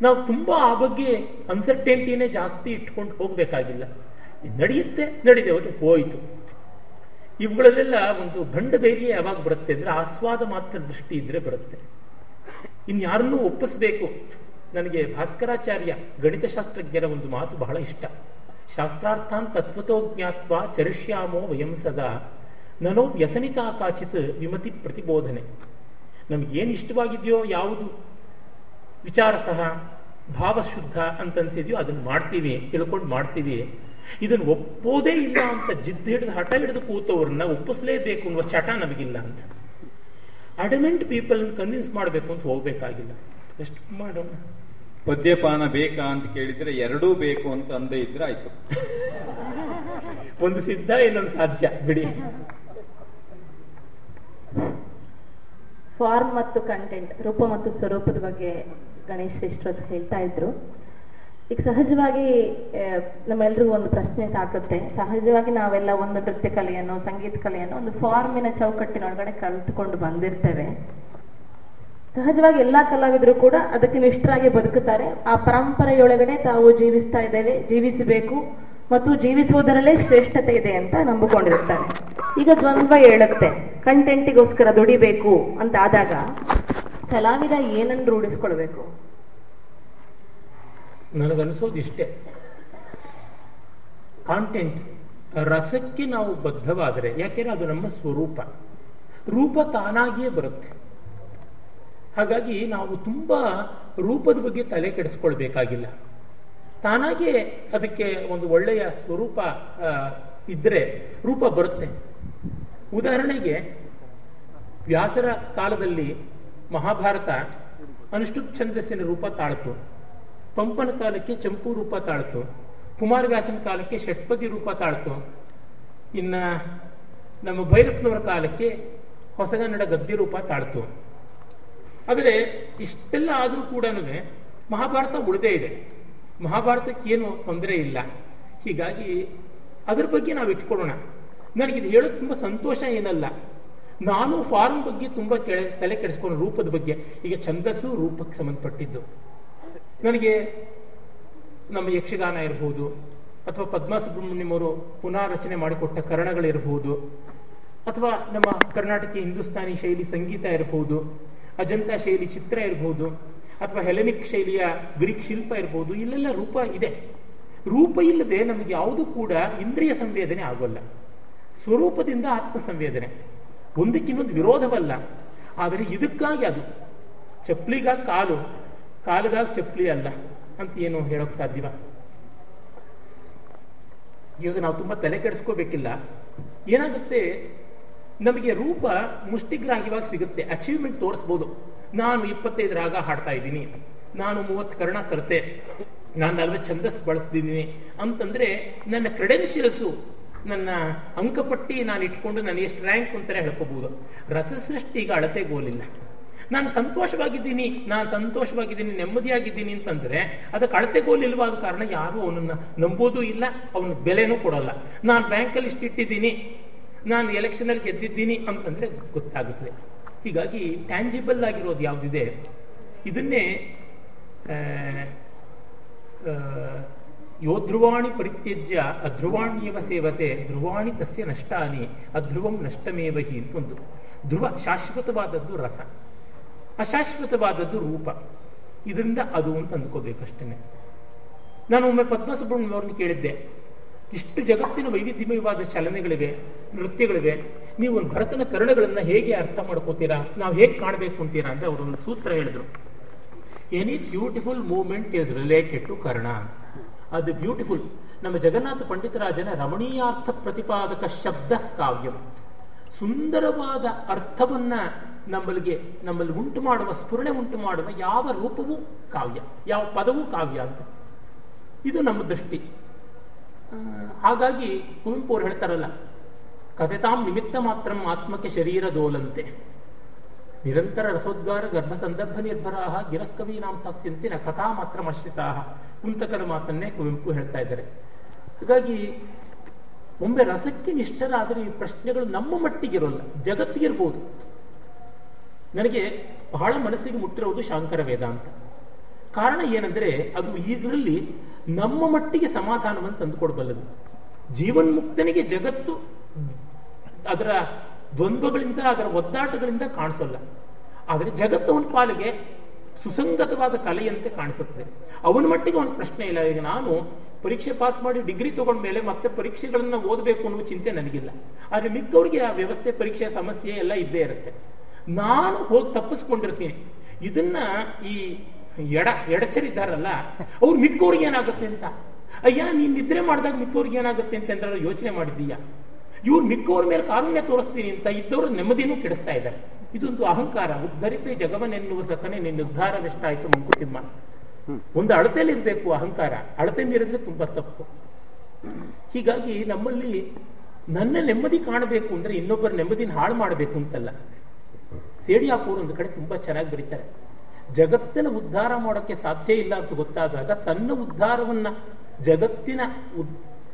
ನಾವು ತುಂಬಾ ಆ ಬಗ್ಗೆ ಅನ್ಸರ್ಟೆಂಟಿನೇ ಜಾಸ್ತಿ ಇಟ್ಕೊಂಡು ಹೋಗ್ಬೇಕಾಗಿಲ್ಲ. ಇದ್ ನಡೆಯುತ್ತೆ ನಡೆದೆ ಹೋಯಿತು ಹೋಯ್ತು. ಇವುಗಳಲ್ಲೆಲ್ಲ ಒಂದು ಭಂಡ ಧೈರ್ಯ ಯಾವಾಗ ಬರುತ್ತೆ ಅಂದ್ರೆ ಆಸ್ವಾದ ಮಾತ್ರ ದೃಷ್ಟಿ ಇದ್ರೆ ಬರುತ್ತೆ. ಇನ್ಯಾರನ್ನೂ ಒಪ್ಪಿಸ್ಬೇಕು. ನನಗೆ ಭಾಸ್ಕರಾಚಾರ್ಯ ಗಣಿತಶಾಸ್ತ್ರಜ್ಞರ ಒಂದು ಮಾತು ಬಹಳ ಇಷ್ಟ. ಶಾಸ್ತ್ರಾರ್ಥಾನ್ ತತ್ವತೋ ಜ್ಞಾತ್ವ ಚರಿಷ್ಯಾಮೋ ವಯಂ ಸದಾ. ನನೋ ವ್ಯಸನಿತಾ ಕಾಚಿತ್ ವಿಮತಿ ಪ್ರತಿಬೋಧನೆ. ನಮ್ಗೇನು ಇಷ್ಟವಾಗಿದೆಯೋ ಯಾವುದು? ವಿಚಾರ ಸಹ ಭಾವಶುದ್ಧ ಅಂತ ಅನ್ಸಿದ್ಯೋ ಅದನ್ನ ಮಾಡ್ತೀವಿ, ತಿಳ್ಕೊಂಡು ಮಾಡ್ತೀವಿ. ಇದನ್ನು ಒಪ್ಪೋದೇ ಇಲ್ಲ ಅಂತ ಜಿದ್ದು ಹಿಡಿದು ಹಠ ಹಿಡಿದು ಕೂತವ್ರನ್ನ ಒಪ್ಪಿಸಲೇಬೇಕು ಅನ್ನುವ ಚಟ ನಮಗಿಲ್ಲ ಅಂತ. ಅಡಮೆಂಟ್ ಪೀಪಲ್ ಕನ್ವಿನ್ಸ್ ಮಾಡಬೇಕು ಅಂತ ಹೋಗ್ಬೇಕಾಗಿಲ್ಲ. ಎಷ್ಟು ಮಾಡೋಣ? ಪದ್ಯಪಾನ ಬೇಕಾ ಅಂತ ಕೇಳಿದ್ರೆ ಎರಡೂ ಬೇಕು ಅಂತ ಅಂದೇ ಇದ್ರೆ ಆಯ್ತು. ಒಂದು ಸಿದ್ಧ ಇನ್ನೊಂದು ಸಾಧ್ಯ ಬಿಡಿ. ಫಾರ್ಮ್ ಮತ್ತು ಕಂಟೆಂಟ್ ರೂಪ ಮತ್ತು ಸ್ವರೂಪದ ಬಗ್ಗೆ ಗಣೇಶ್ ಶ್ರೇಷ್ಠರು ಹೇಳ್ತಾ ಇದ್ರು. ಈಗ ಸಹಜವಾಗಿ ನಮ್ಮೆಲ್ರಿಗೂ ಒಂದು ಪ್ರಶ್ನೆ ಸಾಕುತ್ತೆ. ಸಹಜವಾಗಿ ನಾವೆಲ್ಲ ಒಂದು ನೃತ್ಯ ಕಲೆಯನ್ನು, ಸಂಗೀತ ಕಲೆಯನ್ನು ಒಂದು ಫಾರ್ಮಿನ ಚೌಕಟ್ಟಿನೊಳಗಡೆ ಕಲ್ತ್ಕೊಂಡು ಬಂದಿರ್ತೇವೆ. ಸಹಜವಾಗಿ ಎಲ್ಲಾ ಕಲಾವಿದರು ಕೂಡ ಅದಕ್ಕೆ ನಿಷ್ಠರಾಗಿ ಬದುಕುತ್ತಾರೆ. ಆ ಪರಂಪರೆಯೊಳಗಡೆ ತಾವು ಜೀವಿಸ್ತಾ ಇದ್ದೇವೆ, ಜೀವಿಸಬೇಕು ಮತ್ತು ಜೀವಿಸುವುದರಲ್ಲೇ ಶ್ರೇಷ್ಠತೆ ಇದೆ ಅಂತ ನಂಬಿಕೊಂಡಿರ್ತಾರೆ ಈಗ ದ್ವಂದ್ವ ಹೇಳುತ್ತೆ. ಕಂಟೆಂಟಿಗೋಸ್ಕರ ದುಡಿಬೇಕು ಅಂತ ಆದಾಗ ಕಲಾವಿದ ಏನನ್ನು ರೂಢಿಸ್ಕೊಳ್ಬೇಕು? ನನಗನ್ಸೋದು ಇಷ್ಟೇ ಕಾಂಟೆಂಟ್ ರಸಕ್ಕೆ ನಾವು ಬದ್ಧವಾದರೆ, ಯಾಕೆಂದ್ರೆ ಅದು ನಮ್ಮ ಸ್ವರೂಪ. ರೂಪ ತಾನಾಗಿಯೇ ಬರುತ್ತೆ. ಹಾಗಾಗಿ ನಾವು ತುಂಬಾ ರೂಪದ ಬಗ್ಗೆ ತಲೆ ಕೆಡಿಸ್ಕೊಳ್ಬೇಕಾಗಿಲ್ಲ. ತಾನಾಗೆ ಅದಕ್ಕೆ ಒಂದು ಒಳ್ಳೆಯ ಸ್ವರೂಪ ಇದ್ದರೆ ರೂಪ ಬರುತ್ತೆ. ಉದಾಹರಣೆಗೆ, ವ್ಯಾಸರ ಕಾಲದಲ್ಲಿ ಮಹಾಭಾರತ ಅನುಷ್ಠುಪ್ ಛಂದಸ್ಸಿನ ರೂಪ ತಾಳ್ತು. ಪಂಪನ ಕಾಲಕ್ಕೆ ಚಂಪು ರೂಪ ತಾಳ್ತು, ಕುಮಾರವ್ಯಾಸನ ಕಾಲಕ್ಕೆ ಷಟ್ಪದಿ ರೂಪ ತಾಳ್ತು. ಇನ್ನ ನಮ್ಮ ಭೈರಪ್ಪನವರ ಕಾಲಕ್ಕೆ ಹೊಸಗನ್ನಡ ಗದ್ಯ ರೂಪ ತಾಳ್ತು. ಆದರೆ ಇಷ್ಟೆಲ್ಲ ಆದರೂ ಕೂಡ ಮಹಾಭಾರತ ಉಳಿದೇ ಇದೆ. ಮಹಾಭಾರತಕ್ಕೇನು ತೊಂದರೆ ಇಲ್ಲ. ಹೀಗಾಗಿ ಅದ್ರ ಬಗ್ಗೆ ನಾವು ಇಟ್ಕೊಳ್ಳೋಣ. ನನಗಿದು ಹೇಳೋದು ತುಂಬ ಸಂತೋಷ ಏನಲ್ಲ. ನಾನು ಫಾರ್ಮ್ ಬಗ್ಗೆ ತುಂಬ ತಲೆ ಕೆಡಿಸ್ಕೊಂಡು ರೂಪದ ಬಗ್ಗೆ. ಈಗ ಛಂದಸ್ಸು ರೂಪಕ್ಕೆ ಸಂಬಂಧಪಟ್ಟಿದ್ದು. ನನಗೆ ನಮ್ಮ ಯಕ್ಷಗಾನ ಇರಬಹುದು ಅಥವಾ ಪದ್ಮಾ ಸುಬ್ರಹ್ಮಣ್ಯಂ ಅವರು ಪುನಾರಚನೆ ಮಾಡಿಕೊಟ್ಟ ಕರಣಗಳಿರಬಹುದು ಅಥವಾ ನಮ್ಮ ಕರ್ನಾಟಕ ಹಿಂದೂಸ್ತಾನಿ ಶೈಲಿ ಸಂಗೀತ ಇರಬಹುದು ಅಜಂತಾ ಶೈಲಿ ಚಿತ್ರ ಇರಬಹುದು ಅಥವಾ ಹೆಲೆನಿಕ್ ಶೈಲಿಯ ಗ್ರೀಕ್ ಶಿಲ್ಪ ಇರಬಹುದು ಇಲ್ಲೆಲ್ಲ ರೂಪ ಇದೆ. ರೂಪ ಇಲ್ಲದೆ ನಮಗೆ ಯಾವುದು ಕೂಡ ಇಂದ್ರಿಯ ಸಂವೇದನೆ ಆಗೋಲ್ಲ. ಸ್ವರೂಪದಿಂದ ಆತ್ಮ ಸಂವೇದನೆ. ಒಂದಕ್ಕಿನ್ನೊಂದು ವಿರೋಧವಲ್ಲ. ಆದರೆ ಇದಕ್ಕಾಗಿ ಅದು. ಚಪ್ಪಲಿಗಾಗಿ ಕಾಲು ಕಾಲಿಗಾಗಿ ಚಪ್ಪಲಿ ಅಲ್ಲ ಅಂತ ಏನು ಹೇಳೋಕ್ ಸಾಧ್ಯವ? ಇವಾಗ ನಾವು ತುಂಬಾ ತಲೆ ಕೆಡಿಸ್ಕೋಬೇಕಿಲ್ಲ. ಏನಾಗುತ್ತೆ? ನಮಗೆ ರೂಪ ಮುಷ್ಟಿಗ್ರಾಹ್ಯವಾಗಿ ಸಿಗುತ್ತೆ. ಅಚೀವ್ಮೆಂಟ್ ತೋರಿಸ್ಬೋದು. ನಾನು ಇಪ್ಪತ್ತೈದು ರಾಗ ಹಾಡ್ತಾ ಇದ್ದೀನಿ. ನಾನು ಮೂವತ್ತು ಕರ್ಣ ಕರ್ತೆ. ನಾನು ನಲ್ವತ್ತು ಛಂದಸ್ ಬಳಸ್ತಿದ್ದೀನಿ. ಅಂತಂದ್ರೆ ನನ್ನ ಕ್ರೆಡೆನ್ಷಿಯಲ್ಸು ನನ್ನ ಅಂಕಪಟ್ಟಿ ನಾನು ಇಟ್ಕೊಂಡು ನಾನು ಎಷ್ಟು ರ್ಯಾಂಕ್ ಅಂತಾರೆ ಹೇಳ್ಕೋಬಹುದು ಅಳತೆ ಅಳತೆಗೋಲಿಲ್ಲ. ನಾನು ಸಂತೋಷವಾಗಿದ್ದೀನಿ ನಾನು ಸಂತೋಷವಾಗಿದ್ದೀನಿ, ನೆಮ್ಮದಿಯಾಗಿದ್ದೀನಿ ಅಂತಂದ್ರೆ ಅದಕ್ಕೆ ಅಳತೆಗೋಲಿಲ್ವಾದ ಕಾರಣ ಯಾರು ಅವನನ್ನ ನಂಬೋದೂ ಇಲ್ಲ, ಅವನ ಬೆಲೆನೂ ಕೊಡಲ್ಲ. ನಾನು ಬ್ಯಾಂಕಲ್ಲಿ ಇಷ್ಟಿಟ್ಟಿದ್ದೀನಿ ನಾನು ಎಲೆಕ್ಷನಲ್ಲಿ ಗೆದ್ದಿದ್ದೀನಿ ಅಂತಂದ್ರೆ ಗೊತ್ತಾಗುತ್ತದೆ ಹೀಗಾಗಿ ಟ್ಯಾಂಜಿಬಲ್ ಆಗಿರೋದು ಯಾವುದಿದೆ? ಇದನ್ನೇ ಯೋ ಧ್ರುವಾಣಿ ಪರಿತ್ಯಜ್ಯ, ಅಧ್ರುವಾಣ್ಯವ ಸೇವತೆ, ಧ್ರುವಾಣಿ ತಸ್ಯ ನಷ್ಟಾನಿ, ಅಧ್ರುವಂ ನಷ್ಟಮೇವಹಿ ಅಂತ ಒಂದು ಧ್ರುವ, ಶಾಶ್ವತವಾದದ್ದು ರಸ. ಅಶಾಶ್ವತವಾದದ್ದು ರೂಪ. ಇದರಿಂದ ಅದು ಅಂತ ಅಂದ್ಕೋಬೇಕಷ್ಟೇ ನಾನು ಒಮ್ಮೆ ಪದ್ಮಸುಬ್ರಹ್ಮಣ್ಯ ಅವ್ರನ್ನ ಕೇಳಿದ್ದೆ. ಇಷ್ಟು ಜಗತ್ತಿನ ವೈವಿಧ್ಯಮಯವಾದ ಚಲನೆಗಳಿವೆ, ನೃತ್ಯಗಳಿವೆ. ನೀವು ಭರತನ ಕರ್ಣಗಳನ್ನ ಹೇಗೆ ಅರ್ಥ ಮಾಡ್ಕೋತೀರಾ, ನಾವು ಹೇಗೆ ಕಾಣಬೇಕು ಅಂತೀರಾ ಅಂತ ಅವರು ಒಂದು ಸೂತ್ರ ಹೇಳಿದ್ರು. Any beautiful movement is related to Karna ಅದು ಬ್ಯೂಟಿಫುಲ್ ನಮ್ಮ ಜಗನ್ನಾಥ ಪಂಡಿತರಾಜನ ರಮಣೀಯಾರ್ಥ ಪ್ರತಿಪಾದಕ ಶಬ್ದ ಕಾವ್ಯ. ಸುಂದರವಾದ ಅರ್ಥವನ್ನ ನಮ್ಮಲ್ಲಿಗೆ, ನಮ್ಮಲ್ಲಿ ಉಂಟು ಮಾಡುವ, ಸ್ಫುರಣೆ ಉಂಟು ಮಾಡುವ ಯಾವ ರೂಪವೂ ಕಾವ್ಯ, ಯಾವ ಪದವೂ ಕಾವ್ಯ ಅಂತ. ಇದು ನಮ್ಮ ದೃಷ್ಟಿ. ಹಾಗಾಗಿ ಕುವೆಂಪು ಅವ್ರು ಹೇಳ್ತಾರಲ್ಲ ಕಥೆತಾಂ ನಿಮಿತ್ತ ಮಾತ್ರ ಆತ್ಮಕ್ಕೆ ಶರೀರ ದೋಲಂತೆ. ನಿರಂತರ ರಸೋದ್ಗಾರ ಗರ್ಭ ಸಂದರ್ಭ ನಿರ್ಭರಾಹ ಗಿರಕವೀನಾಂ ನಾಮ ತಸ್ಯಂತಿನ ಕಥಾ ಮಾತ್ರ ಅಶ್ರಿತಾ ಕುಂತಕರ ಮಾತನ್ನೇ ಕುವೆಂಪು ಹೇಳ್ತಾ ಇದ್ದಾರೆ. ಹಾಗಾಗಿ ಒಮ್ಮೆ ರಸಕ್ಕೆ ನಿಷ್ಠರಾದರೆ ಈ ಪ್ರಶ್ನೆಗಳು ನಮ್ಮ ಮಟ್ಟಿಗಿರೋಲ್ಲ, ಜಗತ್ತಿಗಿರ್ಬೋದು. ನನಗೆ ಬಹಳ ಮನಸ್ಸಿಗೆ ಮುಟ್ಟಿರುವುದು ಶಾಂಕರ ವೇದಾಂತ ಕಾರಣ ಏನಂದ್ರೆ ಅದು ಇದರಲ್ಲಿ ನಮ್ಮ ಮಟ್ಟಿಗೆ ಸಮಾಧಾನವನ್ನು ತಂದುಕೊಡಬಲ್ಲದು. ಜೀವನ್ಮುಕ್ತನಿಗೆ ಜಗತ್ತು ಅದರ ದ್ವಂದ್ವಗಳಿಂದ, ಅದರ ಒದ್ದಾಟಗಳಿಂದ ಕಾಣಿಸಲ್ಲ. ಆದರೆ ಜಗತ್ತು ಅವನ ಪಾಲಿಗೆ ಸುಸಂಗತವಾದ ಕಲೆಯಂತೆ ಕಾಣಿಸುತ್ತದೆ ಅವನ ಮಟ್ಟಿಗೆ ಅವನ ಪ್ರಶ್ನೆ ಇಲ್ಲ. ಈಗ ನಾನು ಪರೀಕ್ಷೆ ಪಾಸ್ ಮಾಡಿ ಡಿಗ್ರಿ ತಗೊಂಡ ಮೇಲೆ ಮತ್ತೆ ಪರೀಕ್ಷೆಗಳನ್ನ ಓದಬೇಕು ಅನ್ನುವ ಚಿಂತೆ ನನಗಿಲ್ಲ. ಆದ್ರೆ ಮಿಕ್ಕವರಿಗೆ ಆ ವ್ಯವಸ್ಥೆ, ಪರೀಕ್ಷೆ, ಸಮಸ್ಯೆ ಎಲ್ಲ ಇದ್ದೇ ಇರುತ್ತೆ. ನಾನು ಹೋಗಿ ತಪ್ಪಿಸ್ಕೊಂಡಿರ್ತೀನಿ. ಇದನ್ನ ಈ ಎಡ ಎಡಚರಿದ್ದಾರಲ್ಲ ಅವ್ರು ಮಿಕ್ಕವ್ರಿಗೆ ಏನಾಗುತ್ತೆ ಅಂತ? ಅಯ್ಯ, ನೀನ್ ನಿದ್ರೆ ಮಾಡಿದಾಗ ಮಿಕ್ಕವ್ರಿಗೆ ಏನಾಗುತ್ತೆ ಅಂತ ಅಂದ್ರೆ ಯೋಚನೆ ಮಾಡಿದೀಯ ಇವ್ರು ಮಿಕ್ಕವ್ರ ಮೇಲೆ ಕಾರುಣ್ಯ ತೋರಿಸ್ತೀನಿ ಅಂತ ಇದ್ದವರು ನೆಮ್ಮದಿನೂ ಕೆಡಿಸ್ತಾ ಇದ್ದಾರೆ. ಇದೊಂದು ಅಹಂಕಾರ. ಉದ್ಧರಿಪೆ ಜಗವನೆನ್ನುವ ಸಕನೆ ನಿನ್ನ ಉದ್ಧಾರವೆಷ್ಟಾಯ್ತು ಮಂಕುತಿಮ್ಮ ಒಂದು ಅಳತೆಯಲ್ಲಿ ಇರಬೇಕು ಅಹಂಕಾರ. ಅಳತೆ ಮೀರಿದ್ರೆ ತುಂಬಾ ತಪ್ಪು. ಹೀಗಾಗಿ ನಮ್ಮಲ್ಲಿ ನನ್ನ ನೆಮ್ಮದಿ ಕಾಣಬೇಕು ಅಂದ್ರೆ ಇನ್ನೊಬ್ಬರ ನೆಮ್ಮದಿನ ಹಾಳು ಮಾಡಬೇಕು ಅಂತಲ್ಲ. ಸೇಡಿಯಾಪುರ್ ಒಂದು ಕಡೆ ತುಂಬಾ ಚೆನ್ನಾಗಿ ಬರೀತಾರೆ ಜಗತ್ತಿನ ಉದ್ಧಾರ ಮಾಡೋಕ್ಕೆ ಸಾಧ್ಯ ಇಲ್ಲ ಅಂತ ಗೊತ್ತಾದಾಗ ತನ್ನ ಉದ್ಧಾರವನ್ನ ಜಗತ್ತಿನ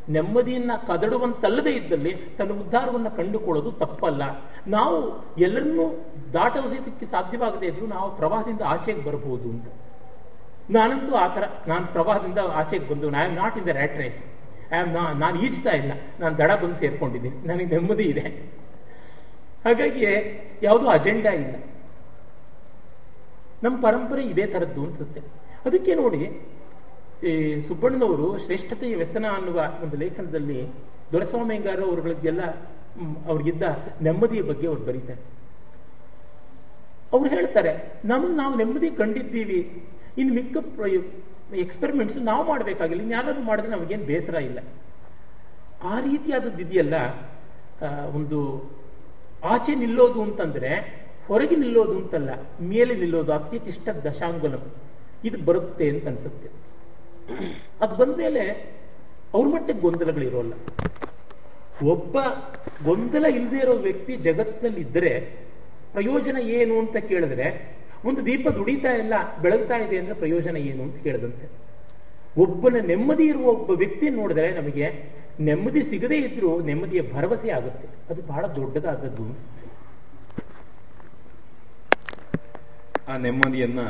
ನೆಮ್ಮದಿಯನ್ನ ಕದಡುವಂತಲ್ಲದೆ ಇದ್ದಲ್ಲಿ ತನ್ನ ಉದ್ಧಾರವನ್ನ ಕಂಡುಕೊಳ್ಳೋದು ತಪ್ಪಲ್ಲ. ನಾವು ಎಲ್ಲರನ್ನೂ ದಾಟೋದಕ್ಕೆ ಸಾಧ್ಯವಾಗದೇ ಇದ್ರು ನಾವು ಪ್ರವಾಹದಿಂದ ಆಚೆಗೆ ಬರಬಹುದು ಅಂತ. ನಾನಂತೂ ಆ ಥರ, ನಾನು ಪ್ರವಾಹದಿಂದ ಆಚೆಗೆ ಬಂದು I am not in the rat race I am ನಾನು ಈಜ್ತಾ ಇಲ್ಲ. ನಾನು ದಡ ಬಂದು ಸೇರ್ಕೊಂಡಿದ್ದೀನಿ. ನನಗೆ ನೆಮ್ಮದಿ ಇದೆ. ಹಾಗಾಗಿ ಯಾವುದೂ ಅಜೆಂಡಾ ಇಲ್ಲ. ನಮ್ಮ ಪರಂಪರೆ ಇದೇ ಥರದ್ದು ಅನ್ಸುತ್ತೆ. ಅದಕ್ಕೆ ನೋಡಿ, ಈ ಸುಬ್ಬಣ್ಣನವರು ಶ್ರೇಷ್ಠತೆಯ ವ್ಯಸನ ಅನ್ನುವ ಒಂದು ಲೇಖನದಲ್ಲಿ ದೊರೆಸ್ವಾಮಿಂಗಾರ ಅವರುಗಳಿಗೆಲ್ಲ ಅವ್ರಿಗಿದ್ದ ನೆಮ್ಮದಿಯ ಬಗ್ಗೆ ಅವ್ರು ಬರೀತಾರೆ. ಅವ್ರು ಹೇಳ್ತಾರೆ, ನಮಗೆ ನಾವು ನೆಮ್ಮದಿ ಕಂಡಿದ್ದೀವಿ. ಇನ್ನು ಮಿಕ್ಕ ಎಕ್ಸ್ಪೆರಿಮೆಂಟ್ಸ್ ನಾವು ಮಾಡಬೇಕಾಗಿಲ್ಲ. ಇನ್ನು ಯಾರಾದ್ರೂ ಮಾಡಿದ್ರೆ ನಮಗೇನು ಬೇಸರ ಇಲ್ಲ. ಆ ರೀತಿಯಾದದ್ದು ಇದೆಯಲ್ಲ ಒಂದು ಆಚೆ ನಿಲ್ಲೋದು ಅಂತಂದ್ರೆ ಹೊರಗೆ ನಿಲ್ಲೋದು ಅಂತಲ್ಲ, ಮೇಲೆ ನಿಲ್ಲೋದು ಅತ್ಯತಿಷ್ಠ ದಶಾಂಗುಲಂ. ಇದು ಬರುತ್ತೆ ಅಂತ ಅನ್ಸುತ್ತೆ. ಅದು ಬಂದ್ಮೇಲೆ ಅವ್ರ ಮಟ್ಟಿಗೆ ಗೊಂದಲಗಳಿರೋಲ್ಲ. ಒಬ್ಬ ಗೊಂದಲ ಇಲ್ಲದೆ ಇರೋ ವ್ಯಕ್ತಿ ಜಗತ್ತಿನಲ್ಲಿ ಇದ್ದರೆ ಪ್ರಯೋಜನ ಏನು ಅಂತ ಕೇಳಿದ್ರೆ, ಒಂದು ದೀಪ ದುಡಿತಾ ಇಲ್ಲ, ಬೆಳಗ್ತಾ ಇದೆ ಅಂದ್ರೆ ಪ್ರಯೋಜನ ಏನು ಅಂತ ಕೇಳದಂತೆ. ಒಬ್ಬನ ನೆಮ್ಮದಿ ಇರುವ ಒಬ್ಬ ವ್ಯಕ್ತಿ ನೋಡಿದ್ರೆ ನಮಗೆ ನೆಮ್ಮದಿ ಸಿಗದೇ ಇದ್ರೂ ನೆಮ್ಮದಿಯ ಭರವಸೆ ಆಗುತ್ತೆ. ಅದು ಬಹಳ ದೊಡ್ಡದಾದದ್ದು. ಆ ನೆಮ್ಮದಿಯನ್ನ